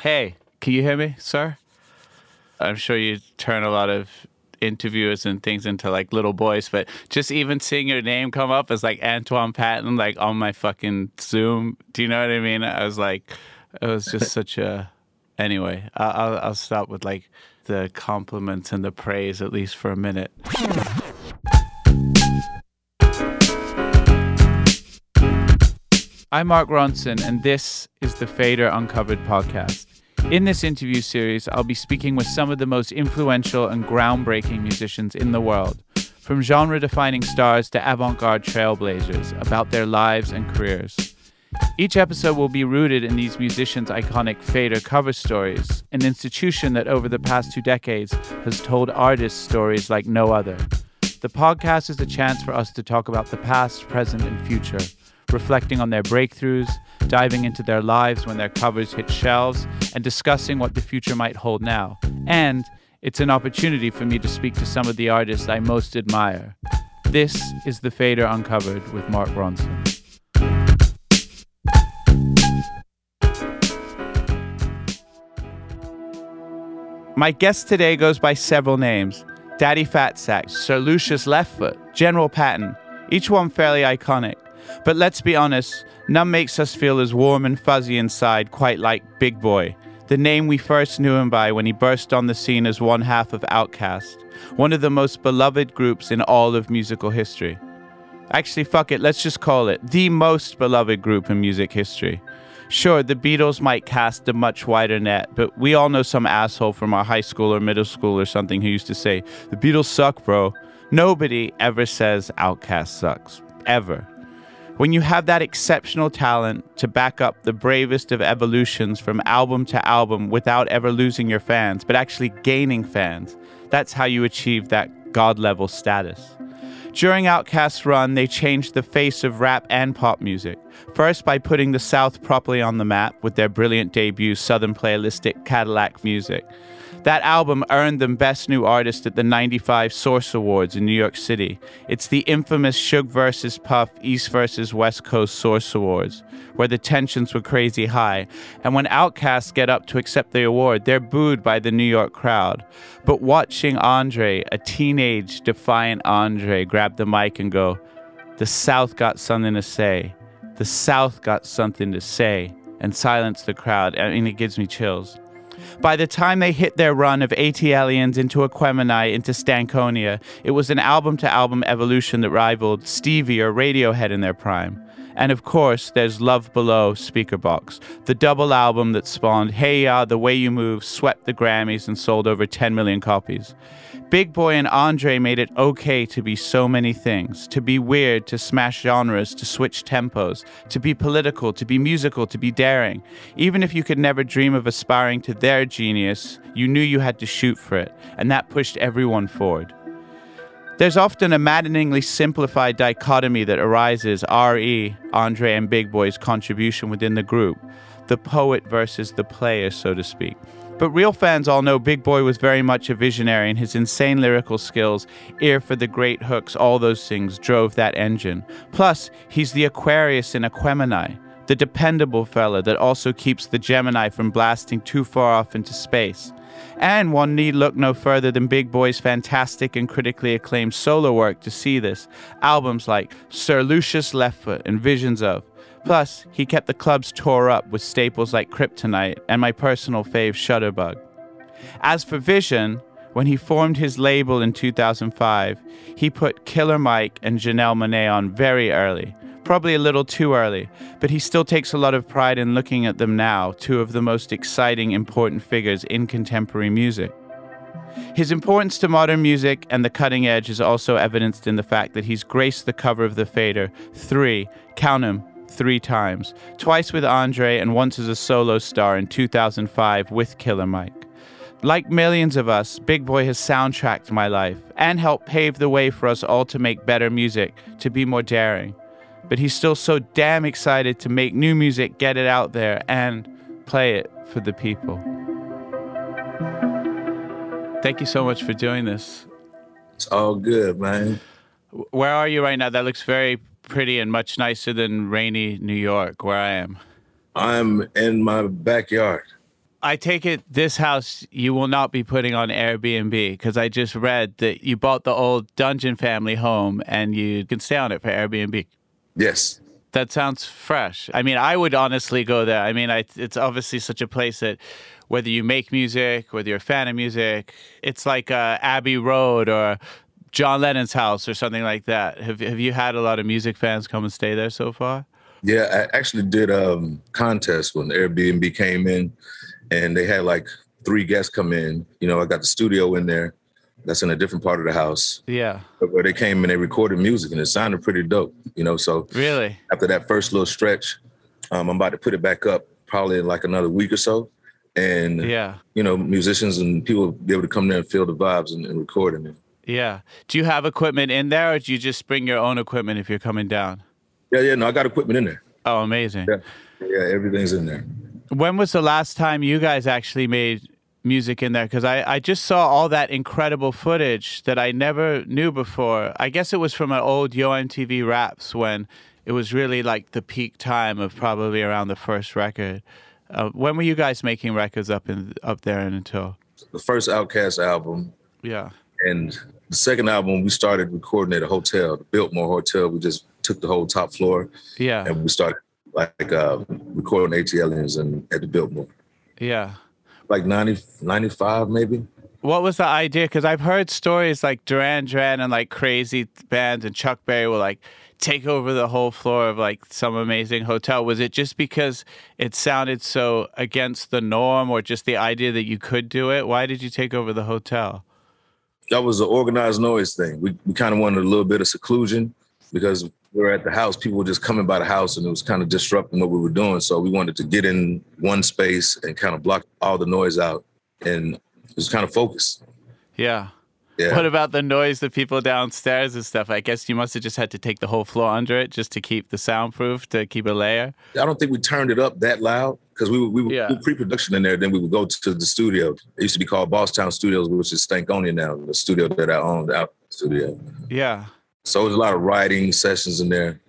Hey, can you hear me, sir? I'm sure you turn a lot of interviewers and things into like little boys, but just even seeing your name come up as like Antoine Patton, like on my fucking Zoom, do you know what I mean? I was like, it was just such a. Anyway, I'll, I'll stop with like the compliments and the praise at least for a minute. I'm Mark Ronson, and this is the Fader Uncovered podcast. In this interview series, I'll be speaking with some of the most influential and groundbreaking musicians in the world, from genre defining stars to avant garde trailblazers, about their lives and careers. Each episode will be rooted in these musicians' iconic Fader cover stories, an institution that over the past two decades has told artists stories like no other. The podcast is a chance for us to talk about the past, present, and future reflecting on their breakthroughs, diving into their lives when their covers hit shelves, and discussing what the future might hold now. And it's an opportunity for me to speak to some of the artists I most admire. This is The Fader Uncovered with Mark Ronson. My guest today goes by several names Daddy Fatsack, Sir Lucius Leftfoot, General Patton, each one fairly iconic. But let's be honest, none makes us feel as warm and fuzzy inside quite like Big Boi, the name we first knew him by when he burst on the scene as one half of OutKast, one of the most beloved groups in all of musical history. Actually, fuck it, let's just call it the most beloved group in music history. Sure, the Beatles might cast a much wider net, but we all know some asshole from our high school or middle school or something who used to say, The Beatles suck, bro. Nobody ever says OutKast sucks. Ever. When you have that exceptional talent to back up the bravest of evolutions from album to album without ever losing your fans, but actually gaining fans, that's how you achieve that god level status. During OutKast's run, they changed the face of rap and pop music. First, by putting the South properly on the map with their brilliant debut, Southern Playalistic Cadillac Music. That album earned them Best New Artist at the 95 Source Awards in New York City. It's the infamous Suge vs. Puff East vs. West Coast Source Awards, where the tensions were crazy high. And when OutKasts get up to accept the award, they're booed by the New York crowd. But watching Andre, a teenage, defiant Andre, grab the mic and go, The South got something to say. The South got something to say. And silence the crowd. I mean, it gives me chills. By the time they hit their run of ATLiens into Aquemini into Stankonia, it was an album to album evolution that rivaled Stevie or Radiohead in their prime. And of course, there's Love Below Speakerboxxx, the double album that spawned Hey Ya, The Way You Move, swept the Grammys, and sold over 10 million copies. Big Boi and Andre made it okay to be so many things to be weird, to smash genres, to switch tempos, to be political, to be musical, to be daring. Even if you could never dream of aspiring to their genius, you knew you had to shoot for it, and that pushed everyone forward. There's often a maddeningly simplified dichotomy that arises re Andre and Big Boi's contribution within the group, the poet versus the player, so to speak. But real fans all know Big Boi was very much a visionary, and his insane lyrical skills, ear for the great hooks, all those things drove that engine. Plus, he's the Aquarius in Aquemini, the dependable fella that also keeps the Gemini from blasting too far off into space. And one need look no further than Big Boi's fantastic and critically acclaimed solo work to see this. Albums like Sir Lucius Leftfoot and Visions of, Plus, he kept the clubs tore up with staples like Kryptonite and my personal fave Shutterbug. As for Vision, when he formed his label in 2005, he put Killer Mike and Janelle Monáe on very early, probably a little too early, but he still takes a lot of pride in looking at them now, two of the most exciting, important figures in contemporary music. His importance to modern music and the cutting edge is also evidenced in the fact that he's graced the cover of the Fader three, count 'em, three times twice with Andre and once as a solo star in 2005 with Killer Mike. Like millions of us, Big Boi has soundtracked my life and helped pave the way for us all to make better music, to be more daring. But he's still so damn excited to make new music, get it out there, and play it for the people. Thank you so much for doing this. It's all good, man. Where are you right now? That looks very pretty and much nicer than rainy New York, where I am. I'm in my backyard. I take it this house you will not be putting on Airbnb because I just read that you bought the old Dungeon family home and you can stay on it for Airbnb. Yes. That sounds fresh. I mean, I would honestly go there. I mean, I, it's obviously such a place that whether you make music, whether you're a fan of music, it's like uh, Abbey Road or John Lennon's house or something like that. Have, have you had a lot of music fans come and stay there so far? Yeah, I actually did a um, contest when Airbnb came in and they had like three guests come in. You know, I got the studio in there. That's in a different part of the house. Yeah. Where they came and they recorded music and it sounded pretty dope. You know, so really after that first little stretch, um, I'm about to put it back up probably in like another week or so. And yeah, you know, musicians and people be able to come there and feel the vibes and, and record in it. Yeah. Do you have equipment in there or do you just bring your own equipment if you're coming down? Yeah, yeah, no, I got equipment in there. Oh, amazing. Yeah, yeah everything's in there. When was the last time you guys actually made music in there? Because I, I just saw all that incredible footage that I never knew before. I guess it was from an old Yo MTV Raps when it was really like the peak time of probably around the first record. Uh, when were you guys making records up in up there and until the first OutKast album? Yeah, and the second album we started recording at a hotel, the Biltmore Hotel. We just took the whole top floor. Yeah, and we started like uh, recording ATLiens and at the Biltmore. Yeah. Like 90, 95 maybe. What was the idea? Because I've heard stories like Duran Duran and like crazy bands and Chuck Berry will like take over the whole floor of like some amazing hotel. Was it just because it sounded so against the norm or just the idea that you could do it? Why did you take over the hotel? That was an organized noise thing. We, we kind of wanted a little bit of seclusion because we were at the house, people were just coming by the house and it was kind of disrupting what we were doing. So we wanted to get in one space and kind of block all the noise out and just kind of focus. Yeah. Yeah. What about the noise, the people downstairs and stuff? I guess you must have just had to take the whole floor under it just to keep the soundproof, to keep a layer. I don't think we turned it up that loud because we were, we were yeah. pre-production in there. Then we would go to the studio. It used to be called Bosstown Studios, which is Stankonia now, the studio that I owned, out studio. Yeah. So there's a lot of writing sessions in there.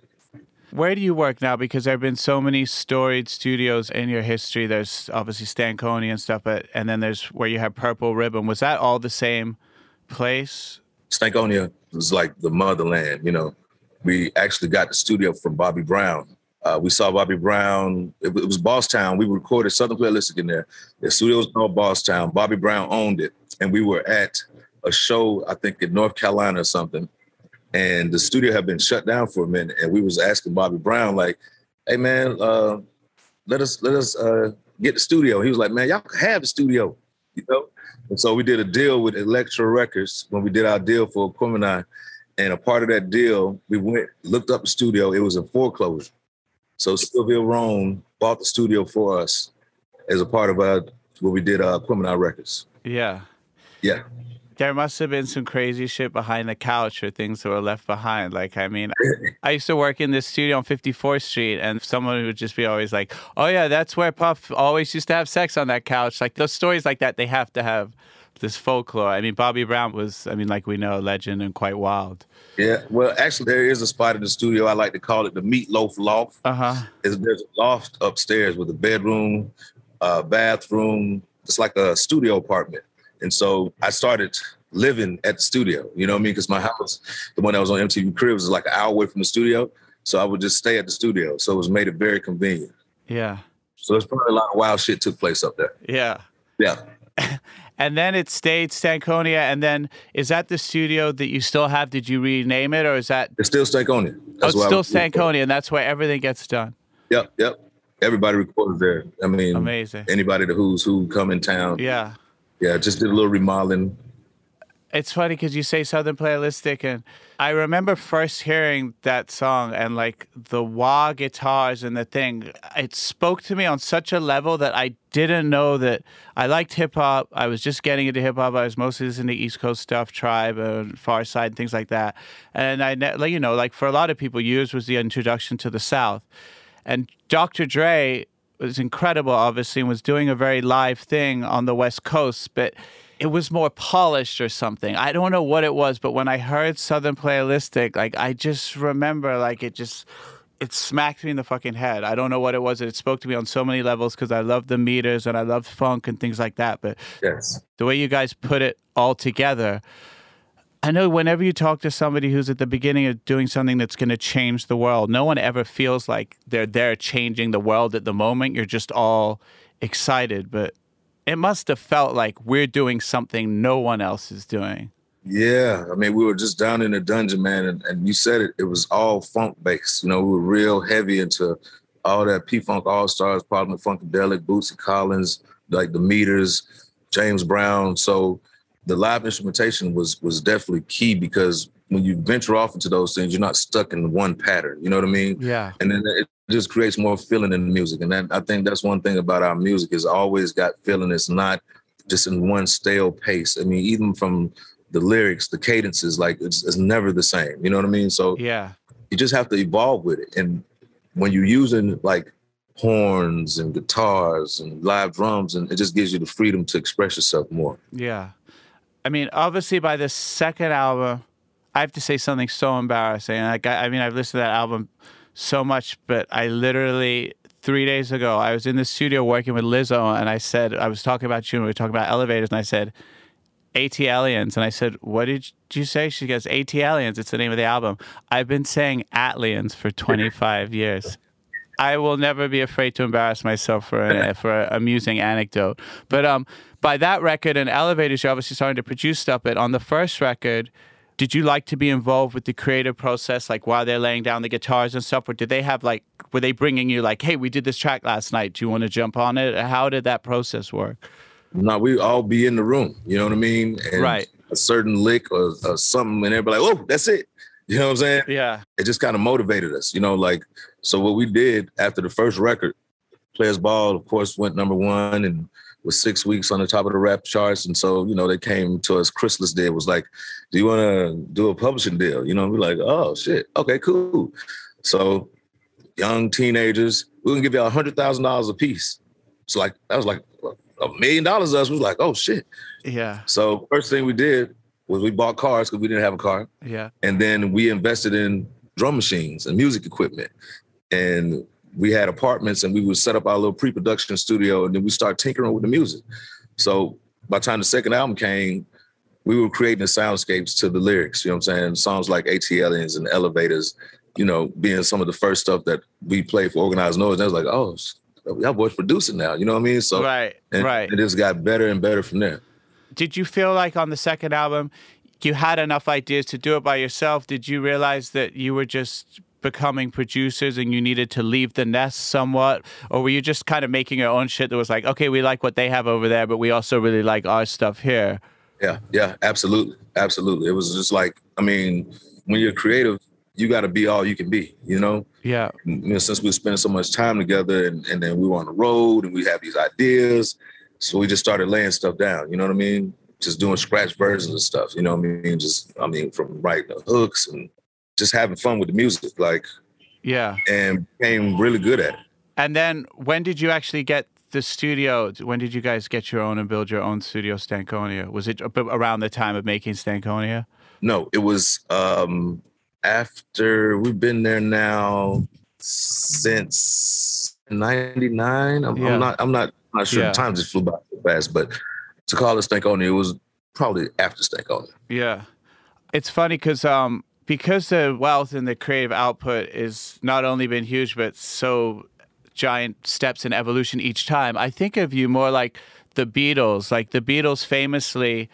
Where do you work now? Because there have been so many storied studios in your history. There's obviously Stankonia and stuff, but and then there's where you have Purple Ribbon. Was that all the same place? Stankonia was like the motherland. You know, we actually got the studio from Bobby Brown. Uh, we saw Bobby Brown. It, it was Bosstown. We recorded Southern Playalistic in there. The studio was called Bosstown. Bobby Brown owned it, and we were at a show I think in North Carolina or something and the studio had been shut down for a minute. And we was asking Bobby Brown, like, "Hey man, uh, let us let us uh, get the studio." He was like, "Man, y'all can have the studio," you know. And so we did a deal with Elektra Records when we did our deal for Aquemini. And a part of that deal, we went looked up the studio. It was in foreclosure. So Sylvia Rhone bought the studio for us as a part of uh, what we did uh, Aquemini Records. Yeah. Yeah there must have been some crazy shit behind the couch or things that were left behind. Like, I mean, I used to work in this studio on 54th Street, and someone would just be always like, "Oh yeah, that's where Puff always used to have sex on that couch." Like those stories like that, they have to have this folklore. I mean, Bobby Brown was, I mean, like we know, a legend and quite wild. Yeah, well, actually, there is a spot in the studio. I like to call it the Meatloaf Loft. Uh huh. There's a loft upstairs with a bedroom, uh, bathroom. It's like a studio apartment and so I started living at the studio, you know what I mean? Because my house, the one that was on MTV Cribs, is like an hour away from the studio. So I would just stay at the studio. So it was made it very convenient. Yeah. So there's probably a lot of wild shit took place up there. Yeah. Yeah. and then it stayed Stankonia. And then is that the studio that you still have? Did you rename it or is that? It's still Stankonia. That's oh, it's still Stankonia, and that's where everything gets done. Yep, yep. Everybody records there. I mean, amazing. Anybody who's who come in town. Yeah. Yeah, just did a little remodeling. It's funny because you say Southern Playalistic, and I remember first hearing that song and like the wah guitars and the thing. It spoke to me on such a level that I didn't know that I liked hip hop. I was just getting into hip hop. I was mostly listening to East Coast stuff, Tribe, and Pharcyde, and things like that. And I, like you know, like for a lot of people, yours was the introduction to the South. And Dr. Dre was incredible, obviously, and was doing a very live thing on the West Coast, but it was more polished or something. I don't know what it was, but when I heard Southern Playalistic, like I just remember like it just it smacked me in the fucking head. I don't know what it was. It spoke to me on so many levels because I love the meters and I love funk and things like that. But Yes. the way you guys put it all together, I know whenever you talk to somebody who's at the beginning of doing something that's going to change the world, no one ever feels like they're there changing the world at the moment. You're just all excited, but it must have felt like we're doing something no one else is doing. Yeah, I mean, we were just down in the dungeon, man, and, and you said it. It was all funk based. You know, we were real heavy into all that P Funk All Stars, Parliament Funkadelic, Bootsy Collins, like the Meters, James Brown. So the live instrumentation was was definitely key because when you venture off into those things, you're not stuck in one pattern. You know what I mean? Yeah. and then it just creates more feeling in the music. And that I think that's one thing about our music is always got feeling. It's not just in one stale pace. I mean, even from the lyrics, the cadences, like it's, it's never the same. You know what I mean? So Yeah. you just have to evolve with it. And when you're using like horns and guitars and live drums, and it just gives you the freedom to express yourself more. Yeah. I mean, obviously, by the second album, I have to say something so embarrassing. Like, I, I mean, I've listened to that album so much, but I literally three days ago I was in the studio working with Lizzo, and I said I was talking about you, and we were talking about elevators, and I said. AT Aliens. And I said, What did you say? She goes, AT Aliens. It's the name of the album. I've been saying Atlians for 25 years. I will never be afraid to embarrass myself for an, for an amusing anecdote. But um, by that record and Elevators, you're obviously starting to produce stuff. But on the first record, did you like to be involved with the creative process, like while they're laying down the guitars and stuff? Or did they have like, were they bringing you like, hey, we did this track last night. Do you want to jump on it? How did that process work? No, we all be in the room. You know what I mean? And Right. A certain lick or, or something, and everybody like, "Oh, that's it." You know what I'm saying? Yeah. it just kind of motivated us, you know, like so what we did after the first record, Players Ball, of course, went number one and was six weeks on the top of the rap charts. And so, you know, they came to us, Chrysalis did, was like, Do you want to do a publishing deal? You know, we're like, oh shit, okay, cool. So young teenagers, we're gonna give y'all a hundred thousand dollars a piece. So like that was like a million dollars us. We was like, oh shit. Yeah. So first thing we did was we bought cars because we didn't have a car Yeah. and then we invested in drum machines and music equipment and we had apartments and we would set up our little pre-production studio and then we start tinkering with the music so by the time the second album came we were creating the soundscapes to the lyrics you know what i'm saying songs like ATLiens and elevators you know being some of the first stuff that we played for organized noise and i was like oh y'all boy's producing now you know what i mean so right. and right. it just got better and better from there did you feel like on the second album you had enough ideas to do it by yourself? Did you realize that you were just becoming producers and you needed to leave the nest somewhat? Or were you just kind of making your own shit that was like, okay, we like what they have over there, but we also really like our stuff here? Yeah, yeah, absolutely. Absolutely. It was just like, I mean, when you're creative, you got to be all you can be, you know? Yeah. You know, since we spent so much time together and, and then we were on the road and we have these ideas. So we just started laying stuff down, you know what I mean? Just doing scratch versions of stuff, you know what I mean? Just, I mean, from writing the hooks and just having fun with the music, like, Yeah. and became really good at it. And then when did you actually get the studio? When did you guys get your own and build your own studio, Stankonia? Was it around the time of making Stankonia? No, it was um after we've been there now since '99. I'm, Yeah. I'm not. I'm not. I'm not sure. Yeah. Time just flew by so fast. But to call it Stankonia, it was probably after Stankonia. Yeah. It's funny because um because the wealth and the creative output is not only been huge but so giant steps in evolution each time. I think of you more like the Beatles. Like the Beatles famously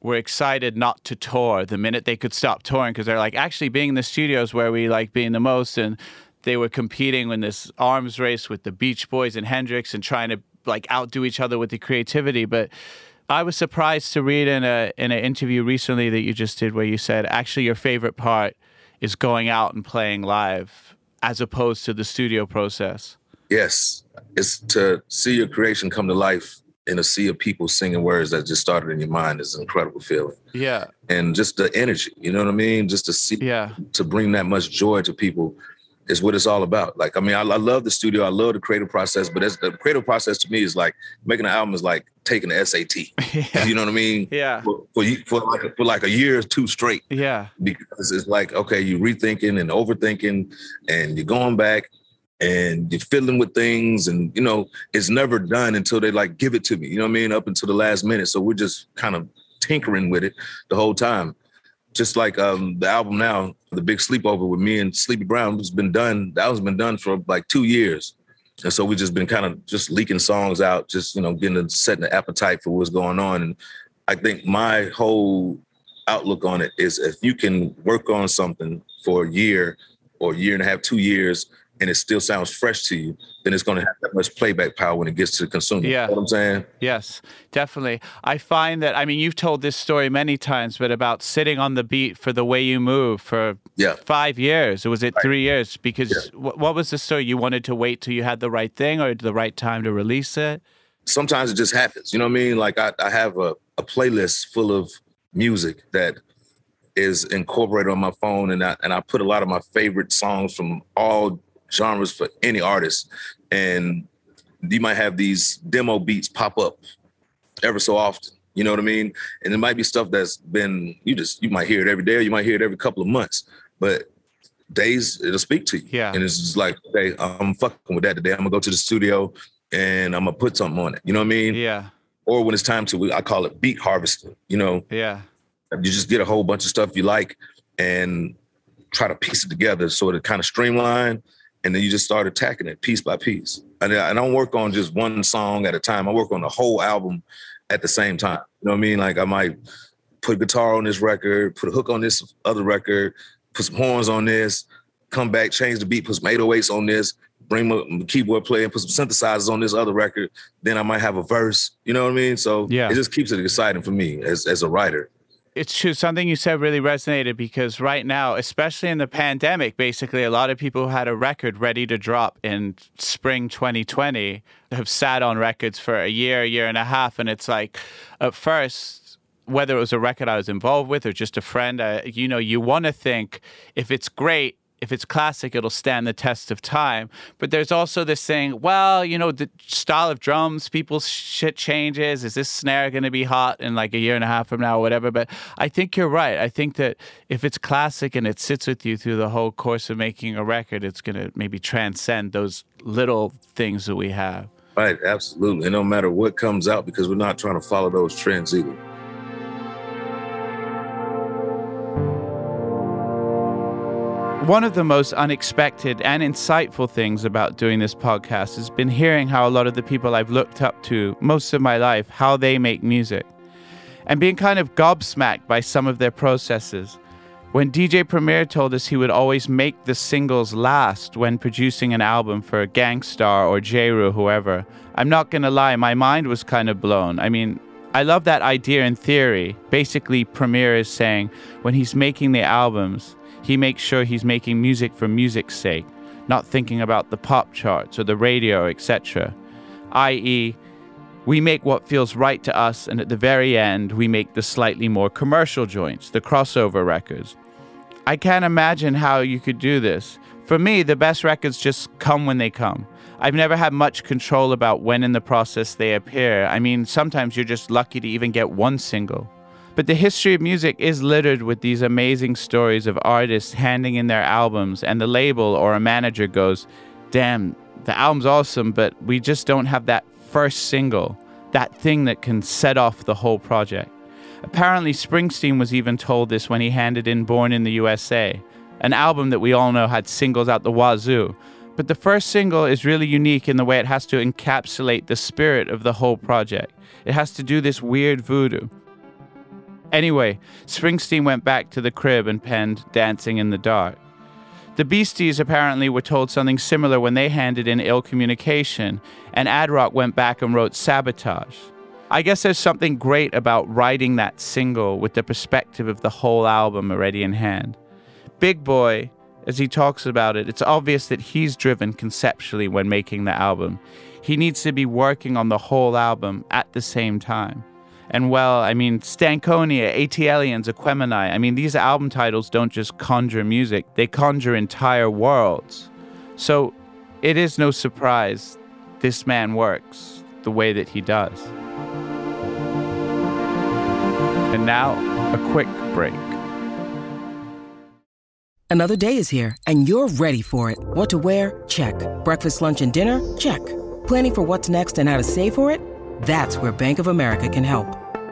were excited not to tour the minute they could stop touring because they're like actually being in the studios where we like being the most and they were competing in this arms race with the Beach Boys and Hendrix and trying to like outdo each other with the creativity but I was surprised to read in a in an interview recently that you just did where you said actually your favorite part is going out and playing live as opposed to the studio process. Yes, it's to see your creation come to life in a sea of people singing words that just started in your mind is an incredible feeling. Yeah. And just the energy, you know what I mean? Just to see, Yeah. to bring that much joy to people is what it's all about. Like, I mean, I, I love the studio. I love the creative process, but that's, the creative process to me is like making an album is like taking the SAT. Yeah. You know what I mean? Yeah. For, for, you- for, like, for like a year or two straight Yeah. because it's like okay you're rethinking and overthinking and you're going back and you're fiddling with things and you know it's never done until they like give it to me you know what i mean up until the last minute so we're just kind of tinkering with it the whole time just like um the album now the big sleepover with me and sleepy brown has been done that was been done for like two years. And so we've just been kind of just leaking songs out just you know getting the setting the appetite for what's going on. And i think my whole outlook on it is if you can work on something for a year or a year and a half, two years, and it still sounds fresh to you, then it's going to have that much playback power when it gets to the consumer. Yeah. You know what I'm saying? Yes, definitely. I find that, I mean, you've told this story many times, but about sitting on the beat for the way you move for Yeah. five years, or was it three years? Because wh- what was the story? You wanted to wait till you had the right thing or the right time to release it? Sometimes it just happens. You know what I mean? Like I, I have a, a playlist full of music that is incorporated on my phone, and I and I put a lot of my favorite songs from all genres for any artist. And you might have these demo beats pop up ever so often. You know what I mean? And it might be stuff that's been you just you might hear it every day, or you might hear it every couple of months, but days it'll speak to you. Yeah. And it's just like, okay, I'm fucking with that today. I'm gonna go to the studio and I'm gonna put something on it. You know what I mean? Yeah, Or when it's time to, I call it beat harvesting. You know, yeah, you just get a whole bunch of stuff you like and try to piece it together so it kind of streamline and then you just start attacking it piece by piece. And I, I don't work on just one song at a time. I work on the whole album at the same time. You know what i mean? Like i might put guitar on this record put a hook on this other record put some horns on this come back change the beat put some 808s on this bring my, my keyboard player and put some synthesizers on this other record. Then i might have a verse. You know what i mean? So Yeah. it just keeps it exciting for me as, as a writer it's true. Something you said really resonated because right now, especially in the pandemic, basically a lot of people who had a record ready to drop in spring 2020 have sat on records for a year, a year and a half. And it's like, at first, whether it was a record I was involved with or just a friend, uh, you know, you want to think if it's great, if it's classic, it'll stand the test of time. But there's also this thing, well, you know, the style of drums, people's shit changes. Is this snare going to be hot in like a year and a half from now or whatever? But I think you're right. I think that if it's classic and it sits with you through the whole course of making a record, it's going to maybe transcend those little things that we have. Right, absolutely. And no matter what comes out, because we're not trying to follow those trends either. One of the most unexpected and insightful things about doing this podcast has been hearing how a lot of the people I've looked up to most of my life, how they make music, and being kind of gobsmacked by some of their processes. When DJ Premier told us he would always make the singles last when producing an album for a Gang Starr or Jeru, whoever, I'm not gonna lie, my mind was kind of blown. I mean, I love that idea in theory. Basically, Premier is saying when he's making the albums, he makes sure he's making music for music's sake, not thinking about the pop charts or the radio, etc. I.e., we make what feels right to us, and at the very end, we make the slightly more commercial joints, the crossover records. I can't imagine how you could do this. For me, the best records just come when they come. I've never had much control about when in the process they appear. I mean, sometimes you're just lucky to even get one single. But the history of music is littered with these amazing stories of artists handing in their albums, and the label or a manager goes, Damn, the album's awesome, but we just don't have that first single, that thing that can set off the whole project. Apparently, Springsteen was even told this when he handed in Born in the USA, an album that we all know had singles out the wazoo. But the first single is really unique in the way it has to encapsulate the spirit of the whole project. It has to do this weird voodoo. Anyway, Springsteen went back to the crib and penned Dancing in the Dark. The Beasties apparently were told something similar when they handed in Ill Communication, and Ad Rock went back and wrote Sabotage. I guess there's something great about writing that single with the perspective of the whole album already in hand. Big Boi, as he talks about it, it's obvious that he's driven conceptually when making the album. He needs to be working on the whole album at the same time. And well, I mean, Stankonia, ATLiens, Aquemini, I mean, these album titles don't just conjure music, they conjure entire worlds. So it is no surprise this man works the way that he does. And now, a quick break. Another day is here, and you're ready for it. What to wear? Check. Breakfast, lunch, and dinner? Check. Planning for what's next and how to save for it? That's where Bank of America can help.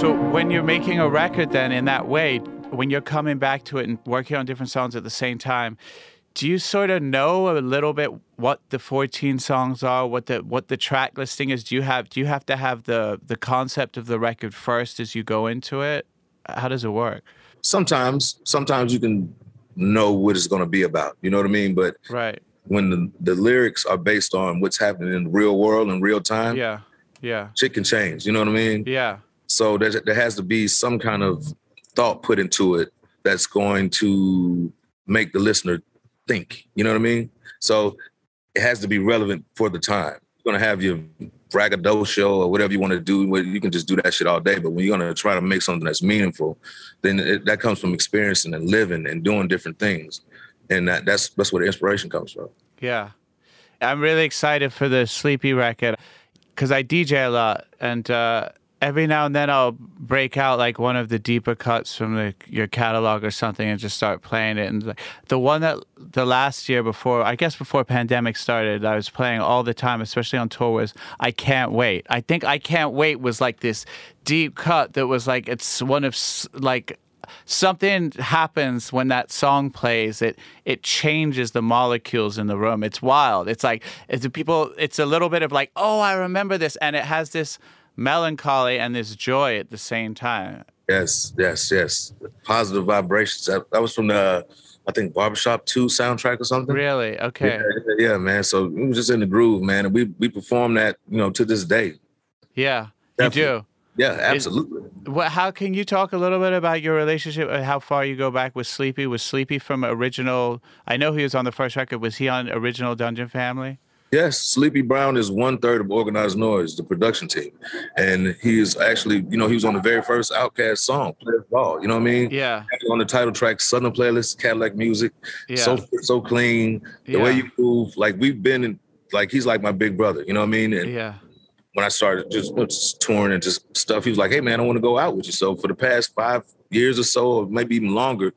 So when you're making a record, then in that way, when you're coming back to it and working on different songs at the same time, do you sort of know a little bit what the 14 songs are, what the what the track listing is? Do you have do you have to have the the concept of the record first as you go into it? How does it work? Sometimes, sometimes you can know what it's going to be about. You know what I mean? But Right. when the, the lyrics are based on what's happening in the real world in real time, Yeah. Yeah. shit can change. You know what I mean? Yeah. So there, there has to be some kind of thought put into it that's going to make the listener think. You know what I mean? So it has to be relevant for the time. You're gonna have your braggadocio or whatever you want to do. You can just do that shit all day. But when you're gonna try to make something that's meaningful, then it, that comes from experiencing and living and doing different things, and that, that's that's where the inspiration comes from. Yeah. I'm really excited for the Sleepy record because I DJ a lot and uh, every now and then I'll break out like one of the deeper cuts from the, your catalog or something and just start playing it. And the one that the last year before, I guess before pandemic started, I was playing all the time, especially on tour, was I Can't Wait. I think I Can't Wait was like this deep cut that was like, it's one of like, something happens when that song plays it it changes the molecules in the room it's wild it's like it's people it's a little bit of like oh i remember this and it has this melancholy and this joy at the same time Yes, yes, yes. Positive vibrations. That, that was from the, I think, Barbershop 2 soundtrack or something. really okay Yeah, yeah, man. So we was just in the groove, man. And we we perform that, you know, to this day. yeah you do Yeah, absolutely. what, how can you talk a little bit about your relationship and how far you go back with sleepy was sleepy from original i know he was on the first record was he on original dungeon family Yes, Sleepy Brown is one third of Organized Noise, the production team, and he is actually, you know, he was on the very first OutKast song, "Players Ball." You know what I mean? yeah On the title track, Southern Playlist, Cadillac Music, yeah so so clean. The way you move, like we've been in, like he's like my big brother. You know what I mean? And yeah when I started just, just touring and just stuff, he was like, "Hey man, I want to go out with you." So for the past five years or so, or maybe even longer,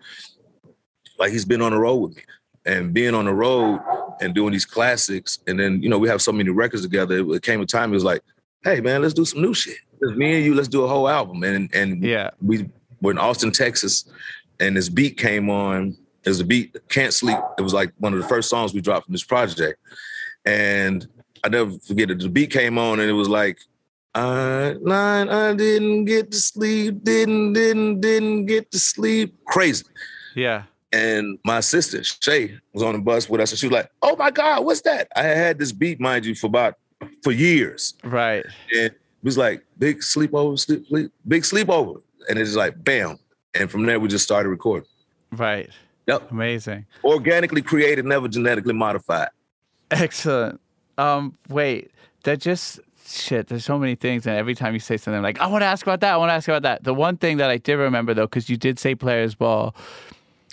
like he's been on the road with me, and being on the road and doing these classics, and then you know we have so many records together. It came a time it was like, "Hey man, let's do some new shit. Just me and you, let's do a whole album." And and yeah we were in Austin, Texas, and this beat came on. It was a beat, Can't Sleep. It was like one of the first songs we dropped from this project. And I never forget it. The beat came on and it was like, I nine, I didn't get to sleep, didn't, didn't, didn't get to sleep. Crazy. yeah And my sister, Shay, was on the bus with us, and she was like, Oh my God, what's that? I had this beat, mind you, for about for years. right And it was like big sleepover, sleep, sleep, big sleepover. And it's like bam. And from there we just started recording. right Yep. amazing Organically created, never genetically modified. Excellent. Um, wait, that just shit. There's so many things, and every time you say something, I'm like I want to ask about that. I want to ask about that. The one thing that I did remember though, because you did say players ball,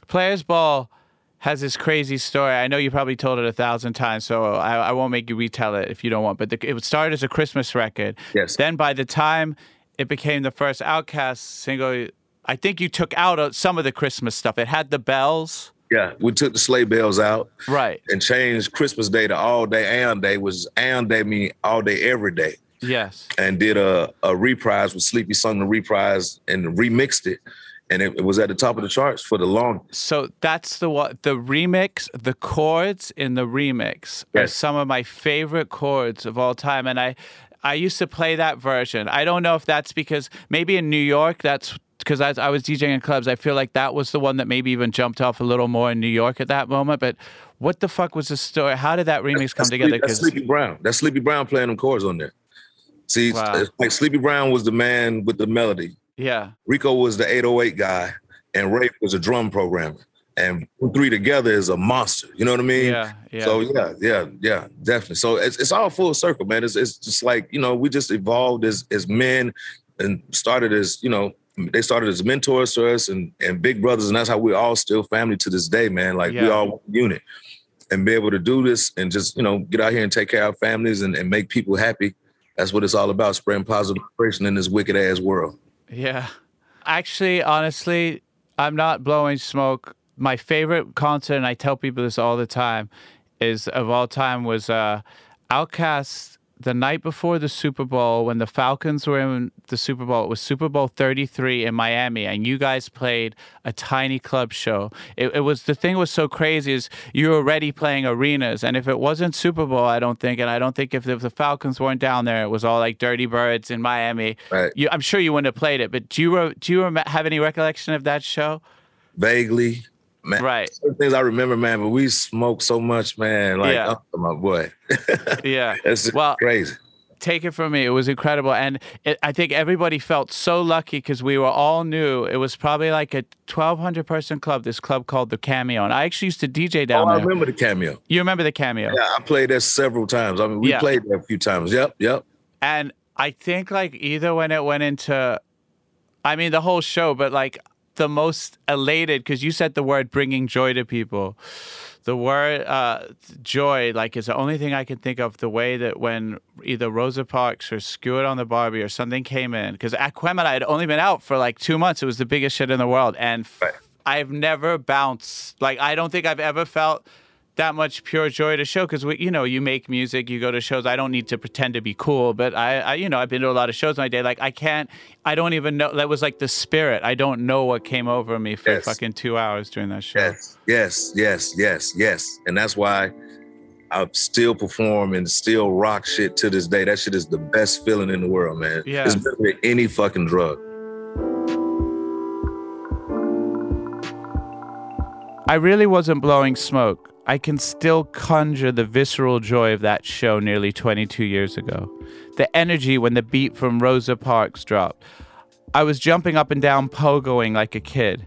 Players Ball has this crazy story. I know you probably told it a thousand times, so I, I won't make you retell it if you don't want. But the, it started as a Christmas record. Yes. Then by the time it became the first OutKast single, I think you took out uh, some of the Christmas stuff. It had the bells. Yeah, we took the sleigh bells out Right. and changed Christmas Day to all day and day, was and day mean all day every day. Yes. and did a, a reprise with Sleepy sung the reprise and remixed it. And it, it was at the top of the charts for the long. So that's the what the remix, the chords in the remix are some of my favorite chords of all time, and I I used to play that version. I don't know if that's because maybe in New York that's because I, I was DJing in clubs. I feel like that was the one that maybe even jumped off a little more in New York at that moment. But what the fuck was the story? How did that remix come That's together? That's Sleepy Brown. That's Sleepy Brown playing them chords on there. See, Wow. it's like Sleepy Brown was the man with the melody. Yeah, Rico was the 808 guy, and Rafe was a drum programmer. And three together is a monster. You know what I mean? yeah, yeah. So yeah, yeah, yeah, definitely. So it's it's all full circle, man. It's it's just like you know we just evolved as as men and started as you know they started as mentors to us and and big brothers, and that's how we're all still family to this day, man. Like we all unit, and be able to do this and just you know get out here and take care of families and, and make people happy. That's what it's all about, spreading positive vibration in this wicked ass world. Yeah. Actually, honestly, I'm not blowing smoke. My favorite concert, and I tell people this all the time, is of all time was uh, OutKast the night before the Super Bowl when the Falcons were in the Super Bowl. It was Super Bowl 33 in Miami, and you guys played a tiny club show. It, it was the thing was so crazy is you were already playing arenas, and if it wasn't Super Bowl, I don't think, and I don't think if, if the Falcons weren't down there, it was all like Dirty Birds in Miami. Right. You, I'm sure you wouldn't have played it, but do you re- do you have any recollection of that show? Vaguely, man. Right. Certain things I remember, man. But we smoked so much, man. Like, Yeah. oh, my boy. Yeah. That's Well, crazy. take it from me, it was incredible, and it, I think everybody felt so lucky because we were all new. It was probably like a 1,200 person club. This club called the Cameo, and I actually used to DJ Oh, down I remember the cameo. You remember the Cameo? Yeah, I played there several times. I mean, we Yeah. played there a few times. Yep, yep. And I think like either when it went into, I mean the whole show, but like the most elated because you said the word bringing joy to people. The word uh, joy, like, is the only thing I can think of. The way that when either Rosa Parks or Skew It on the Bar-B or something came in, because Aquemini had only been out for like two months. It was the biggest shit in the world, and f- Right. I've never bounced. Like, I don't think I've ever felt that much pure joy to show because you know you make music you go to shows i don't need to pretend to be cool but I, I you know i've been to a lot of shows my day like i can't i don't even know that was like the spirit i don't know what came over me for Yes. fucking two hours during that show Yes, yes, yes, yes, yes. And that's why I still perform and still rock shit to this day. That shit is the best feeling in the world, man. Yeah. It's better than any fucking drug. I really wasn't blowing smoke. I can still conjure the visceral joy of that show nearly 22 years ago. The energy when the beat from Rosa Parks dropped. I was jumping up and down, pogoing like a kid.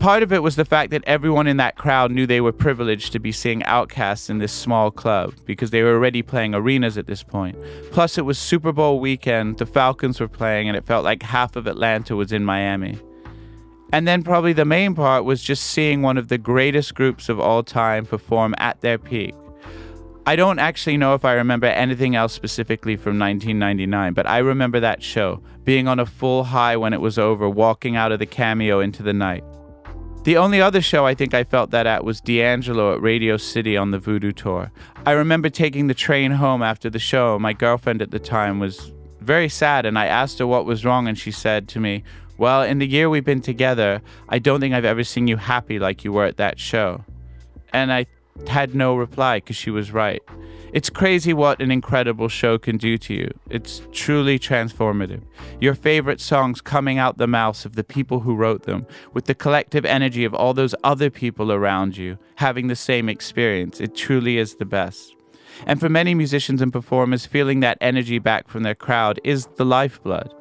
Part of it was the fact that everyone in that crowd knew they were privileged to be seeing OutKasts in this small club because they were already playing arenas at this point. Plus, it was Super Bowl weekend, the Falcons were playing, and it felt like half of Atlanta was in Miami. And then probably the main part was just seeing one of the greatest groups of all time perform at their peak. I don't actually know if I remember anything else specifically from 1999, but I remember that show, being on a full high when it was over, walking out of the cameo into the night. The only other show I think I felt that at was D'Angelo at Radio City on the Voodoo Tour. I remember taking the train home after the show. My girlfriend at the time was very sad, and I asked her what was wrong, and she said to me, Well, in the year we've been together, I don't think I've ever seen you happy like you were at that show. And I had no reply because she was right. It's crazy what an incredible show can do to you. It's truly transformative. Your favorite songs coming out the mouths of the people who wrote them, with the collective energy of all those other people around you having the same experience. It truly is the best. And for many musicians and performers, feeling that energy back from their crowd is the lifeblood.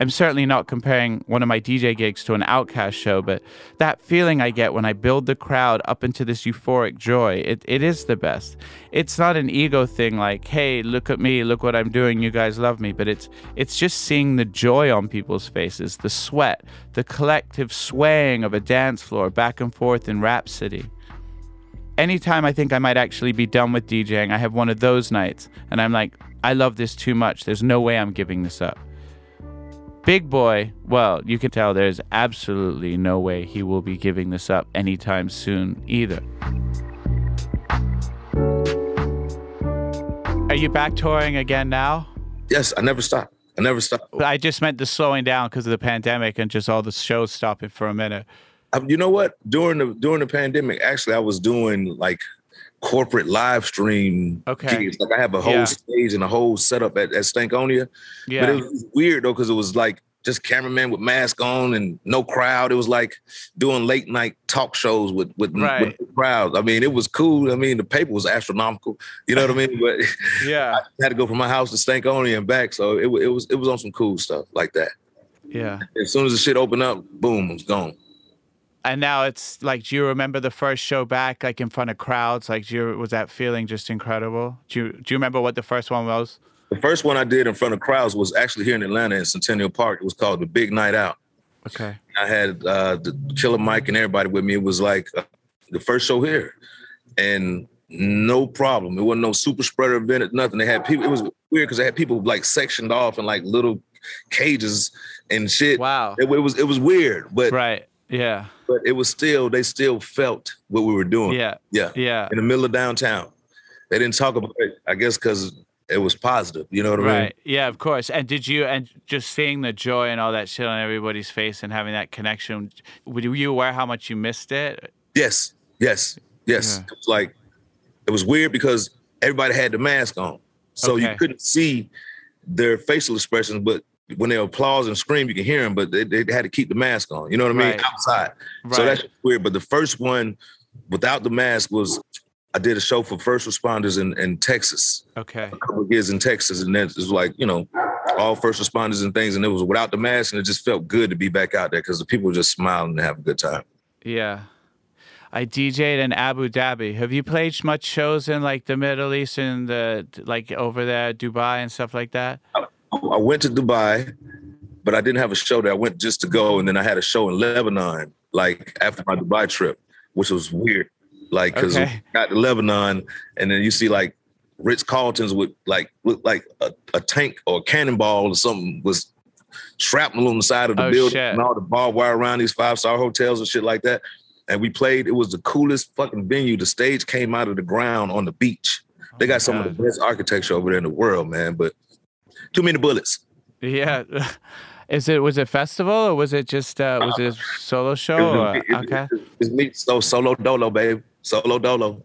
I'm certainly not comparing one of my DJ gigs to an OutKast show, but that feeling I get when I build the crowd up into this euphoric joy, it, it is the best. It's not an ego thing like, hey, look at me, look what I'm doing, you guys love me, but it's it's just seeing the joy on people's faces, the sweat, the collective swaying of a dance floor back and forth in rhapsody anytime I think I might actually be done with DJing, I have one of those nights and I'm like, I love this too much. There's no way I'm giving this up. Big Boi, well, you can tell there's absolutely no way he will be giving this up anytime soon either. Are you back touring again now? Yes, I never stop. I never stop. I just meant the slowing down because of the pandemic and just all the shows stopping for a minute. Um, you know what? During the during the pandemic, actually, I was doing like corporate live stream Okay. gigs. Like I have a whole Yeah. stage and a whole setup at, at Stankonia. Yeah. But it was weird though, because it was like just cameraman with mask on and no crowd. It was like doing late night talk shows with with, Right. with no crowd. I mean, it was cool. I mean, the paper was astronomical. You know what I mean? But yeah. I had to go from my house to Stankonia and back, so it, it was it was on some cool stuff like that. Yeah. As soon as the shit opened up, boom, it was gone. And now it's like, do you remember the first show back, like in front of crowds? Like, do you, was that feeling just incredible? Do you, do you remember what the first one was? The first one I did in front of crowds was actually here in Atlanta in Centennial Park. It was called the Big Night Out. Okay. I had uh, the Killer Mike and everybody with me. It was like uh, the first show here, and no problem. It wasn't no super spreader event, nothing. They had people. It was weird because they had people like sectioned off in like little cages and shit. Wow. It, it was it was weird, but Right. Yeah. but it was still they still felt what we were doing. Yeah. yeah, Yeah. in the middle of downtown. They didn't talk about it, I guess, because it was positive. You know what I mean? Right. Yeah, of course. And did you and just seeing the joy and all that shit on everybody's face and having that connection, were you aware how much you missed it? Yes, yes, yes. Yeah. It was like it was weird because everybody had the mask on, so you couldn't see their facial expressions. But when they applause and scream, you can hear them. But they, they had to keep the mask on. You know what I mean? Right. Outside. So that's weird. But the first one without the mask was I did a show for first responders in, in Texas. Okay. A couple of years in Texas, and then it was like you know all first responders and things, and it was without the mask, and it just felt good to be back out there because the people were just smiling and having a good time. Yeah. I DJ'd in Abu Dhabi. Have you played much shows in like the Middle East and the like over there, Dubai and stuff like that? I went to Dubai, but I didn't have a show there. I went just to go, and then I had a show in Lebanon, like after my Dubai trip, which was weird. Like because Okay. we got to Lebanon, and then you see like Ritz Carltons with like look like a, a tank or a cannonball or something was shrapnel on the side of the Oh, building, shit. and all the barbed wire around these five star hotels and shit like that. And we played. It was the coolest fucking venue. The stage came out of the ground on the beach. They oh, got some of the best architecture over there in the world, man. But too many bullets. Yeah. Is it was it festival or was it just uh was it a solo show? Or, It- it- okay. It's me, so solo dolo, babe. Solo dolo.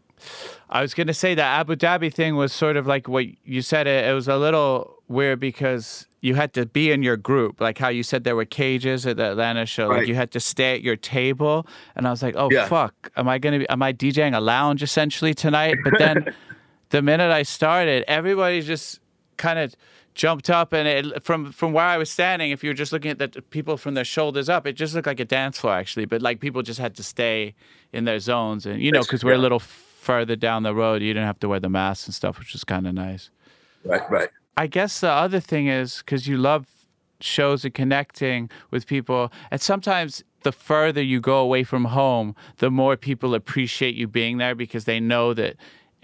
I was gonna say that Abu Dhabi thing was sort of like what you said. It, it was a little weird because you had to be in your group, like how you said there were cages at the Atlanta show. Like you had to stay at your table, and I was like, oh Yeah. fuck, am I gonna be? Am I DJing a lounge essentially tonight? But then the minute I started, everybody just kind of jumped up and it from from where I was standing if you were just looking at the people from their shoulders up it just looked like a dance floor actually but like people just had to stay in their zones and you know because we're a little further down the road you didn't have to wear the masks and stuff which was kind of nice Right, right. I guess the other thing is because you love shows and connecting with people, and sometimes the further you go away from home, the more people appreciate you being there because they know that.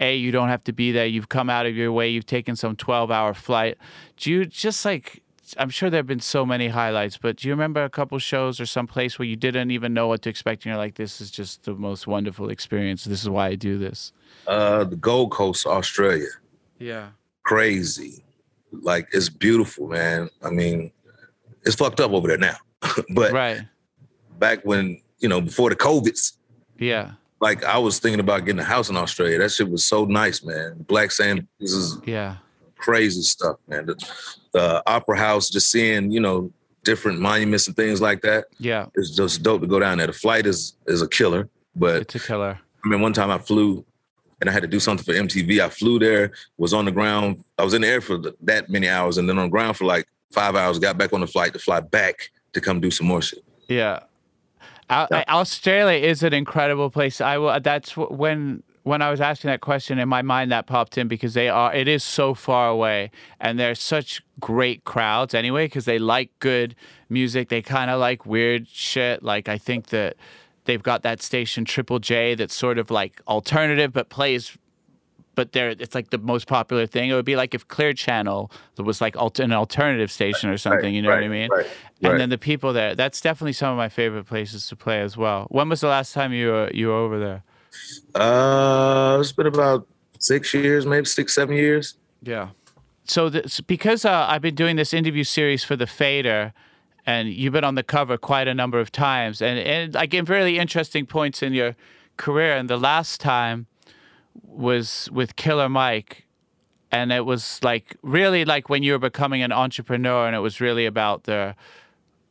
A, you don't have to be there. You've come out of your way. You've taken some 12 hour flight. Do you just like, I'm sure there have been so many highlights, but do you remember a couple shows or some place where you didn't even know what to expect? And you're like, this is just the most wonderful experience. This is why I do this. Uh, the Gold Coast, Australia. Yeah. Crazy. Like it's beautiful, man. I mean, it's fucked up over there now. but Right. back when, you know, before the COVIDs, Yeah. Like I was thinking about getting a house in Australia. That shit was so nice, man. Black sand, this is Yeah. crazy stuff, man. The, the opera house, just seeing, you know, different monuments and things like that. Yeah. It's just dope to go down there. The flight is is a killer, but It's a killer. I mean, one time I flew and I had to do something for MTV. I flew there, was on the ground. I was in the air for th- that many hours, and then on the ground for like five hours, got back on the flight to fly back to come do some more shit. Yeah. I, Australia is an incredible place. I will. That's when when I was asking that question in my mind that popped in because they are. It is so far away, and they're such great crowds anyway because they like good music. They kind of like weird shit. Like I think that they've got that station Triple J that's sort of like alternative but plays but there it's like the most popular thing. It would be like if Clear Channel was like an alternative station or something. Right, you know right, what I mean? Right, and then the people there. That's definitely some of my favorite places to play as well. When was the last time you were you were over there? Uh, it's been about six years, maybe six seven years. Yeah. So this, because uh, I've been doing this interview series for the Fader. And you've been on the cover quite a number of times, and and I get really interesting points in your career. And the last time, was with Killer Mike, and it was like really like when you were becoming an entrepreneur, and it was really about the.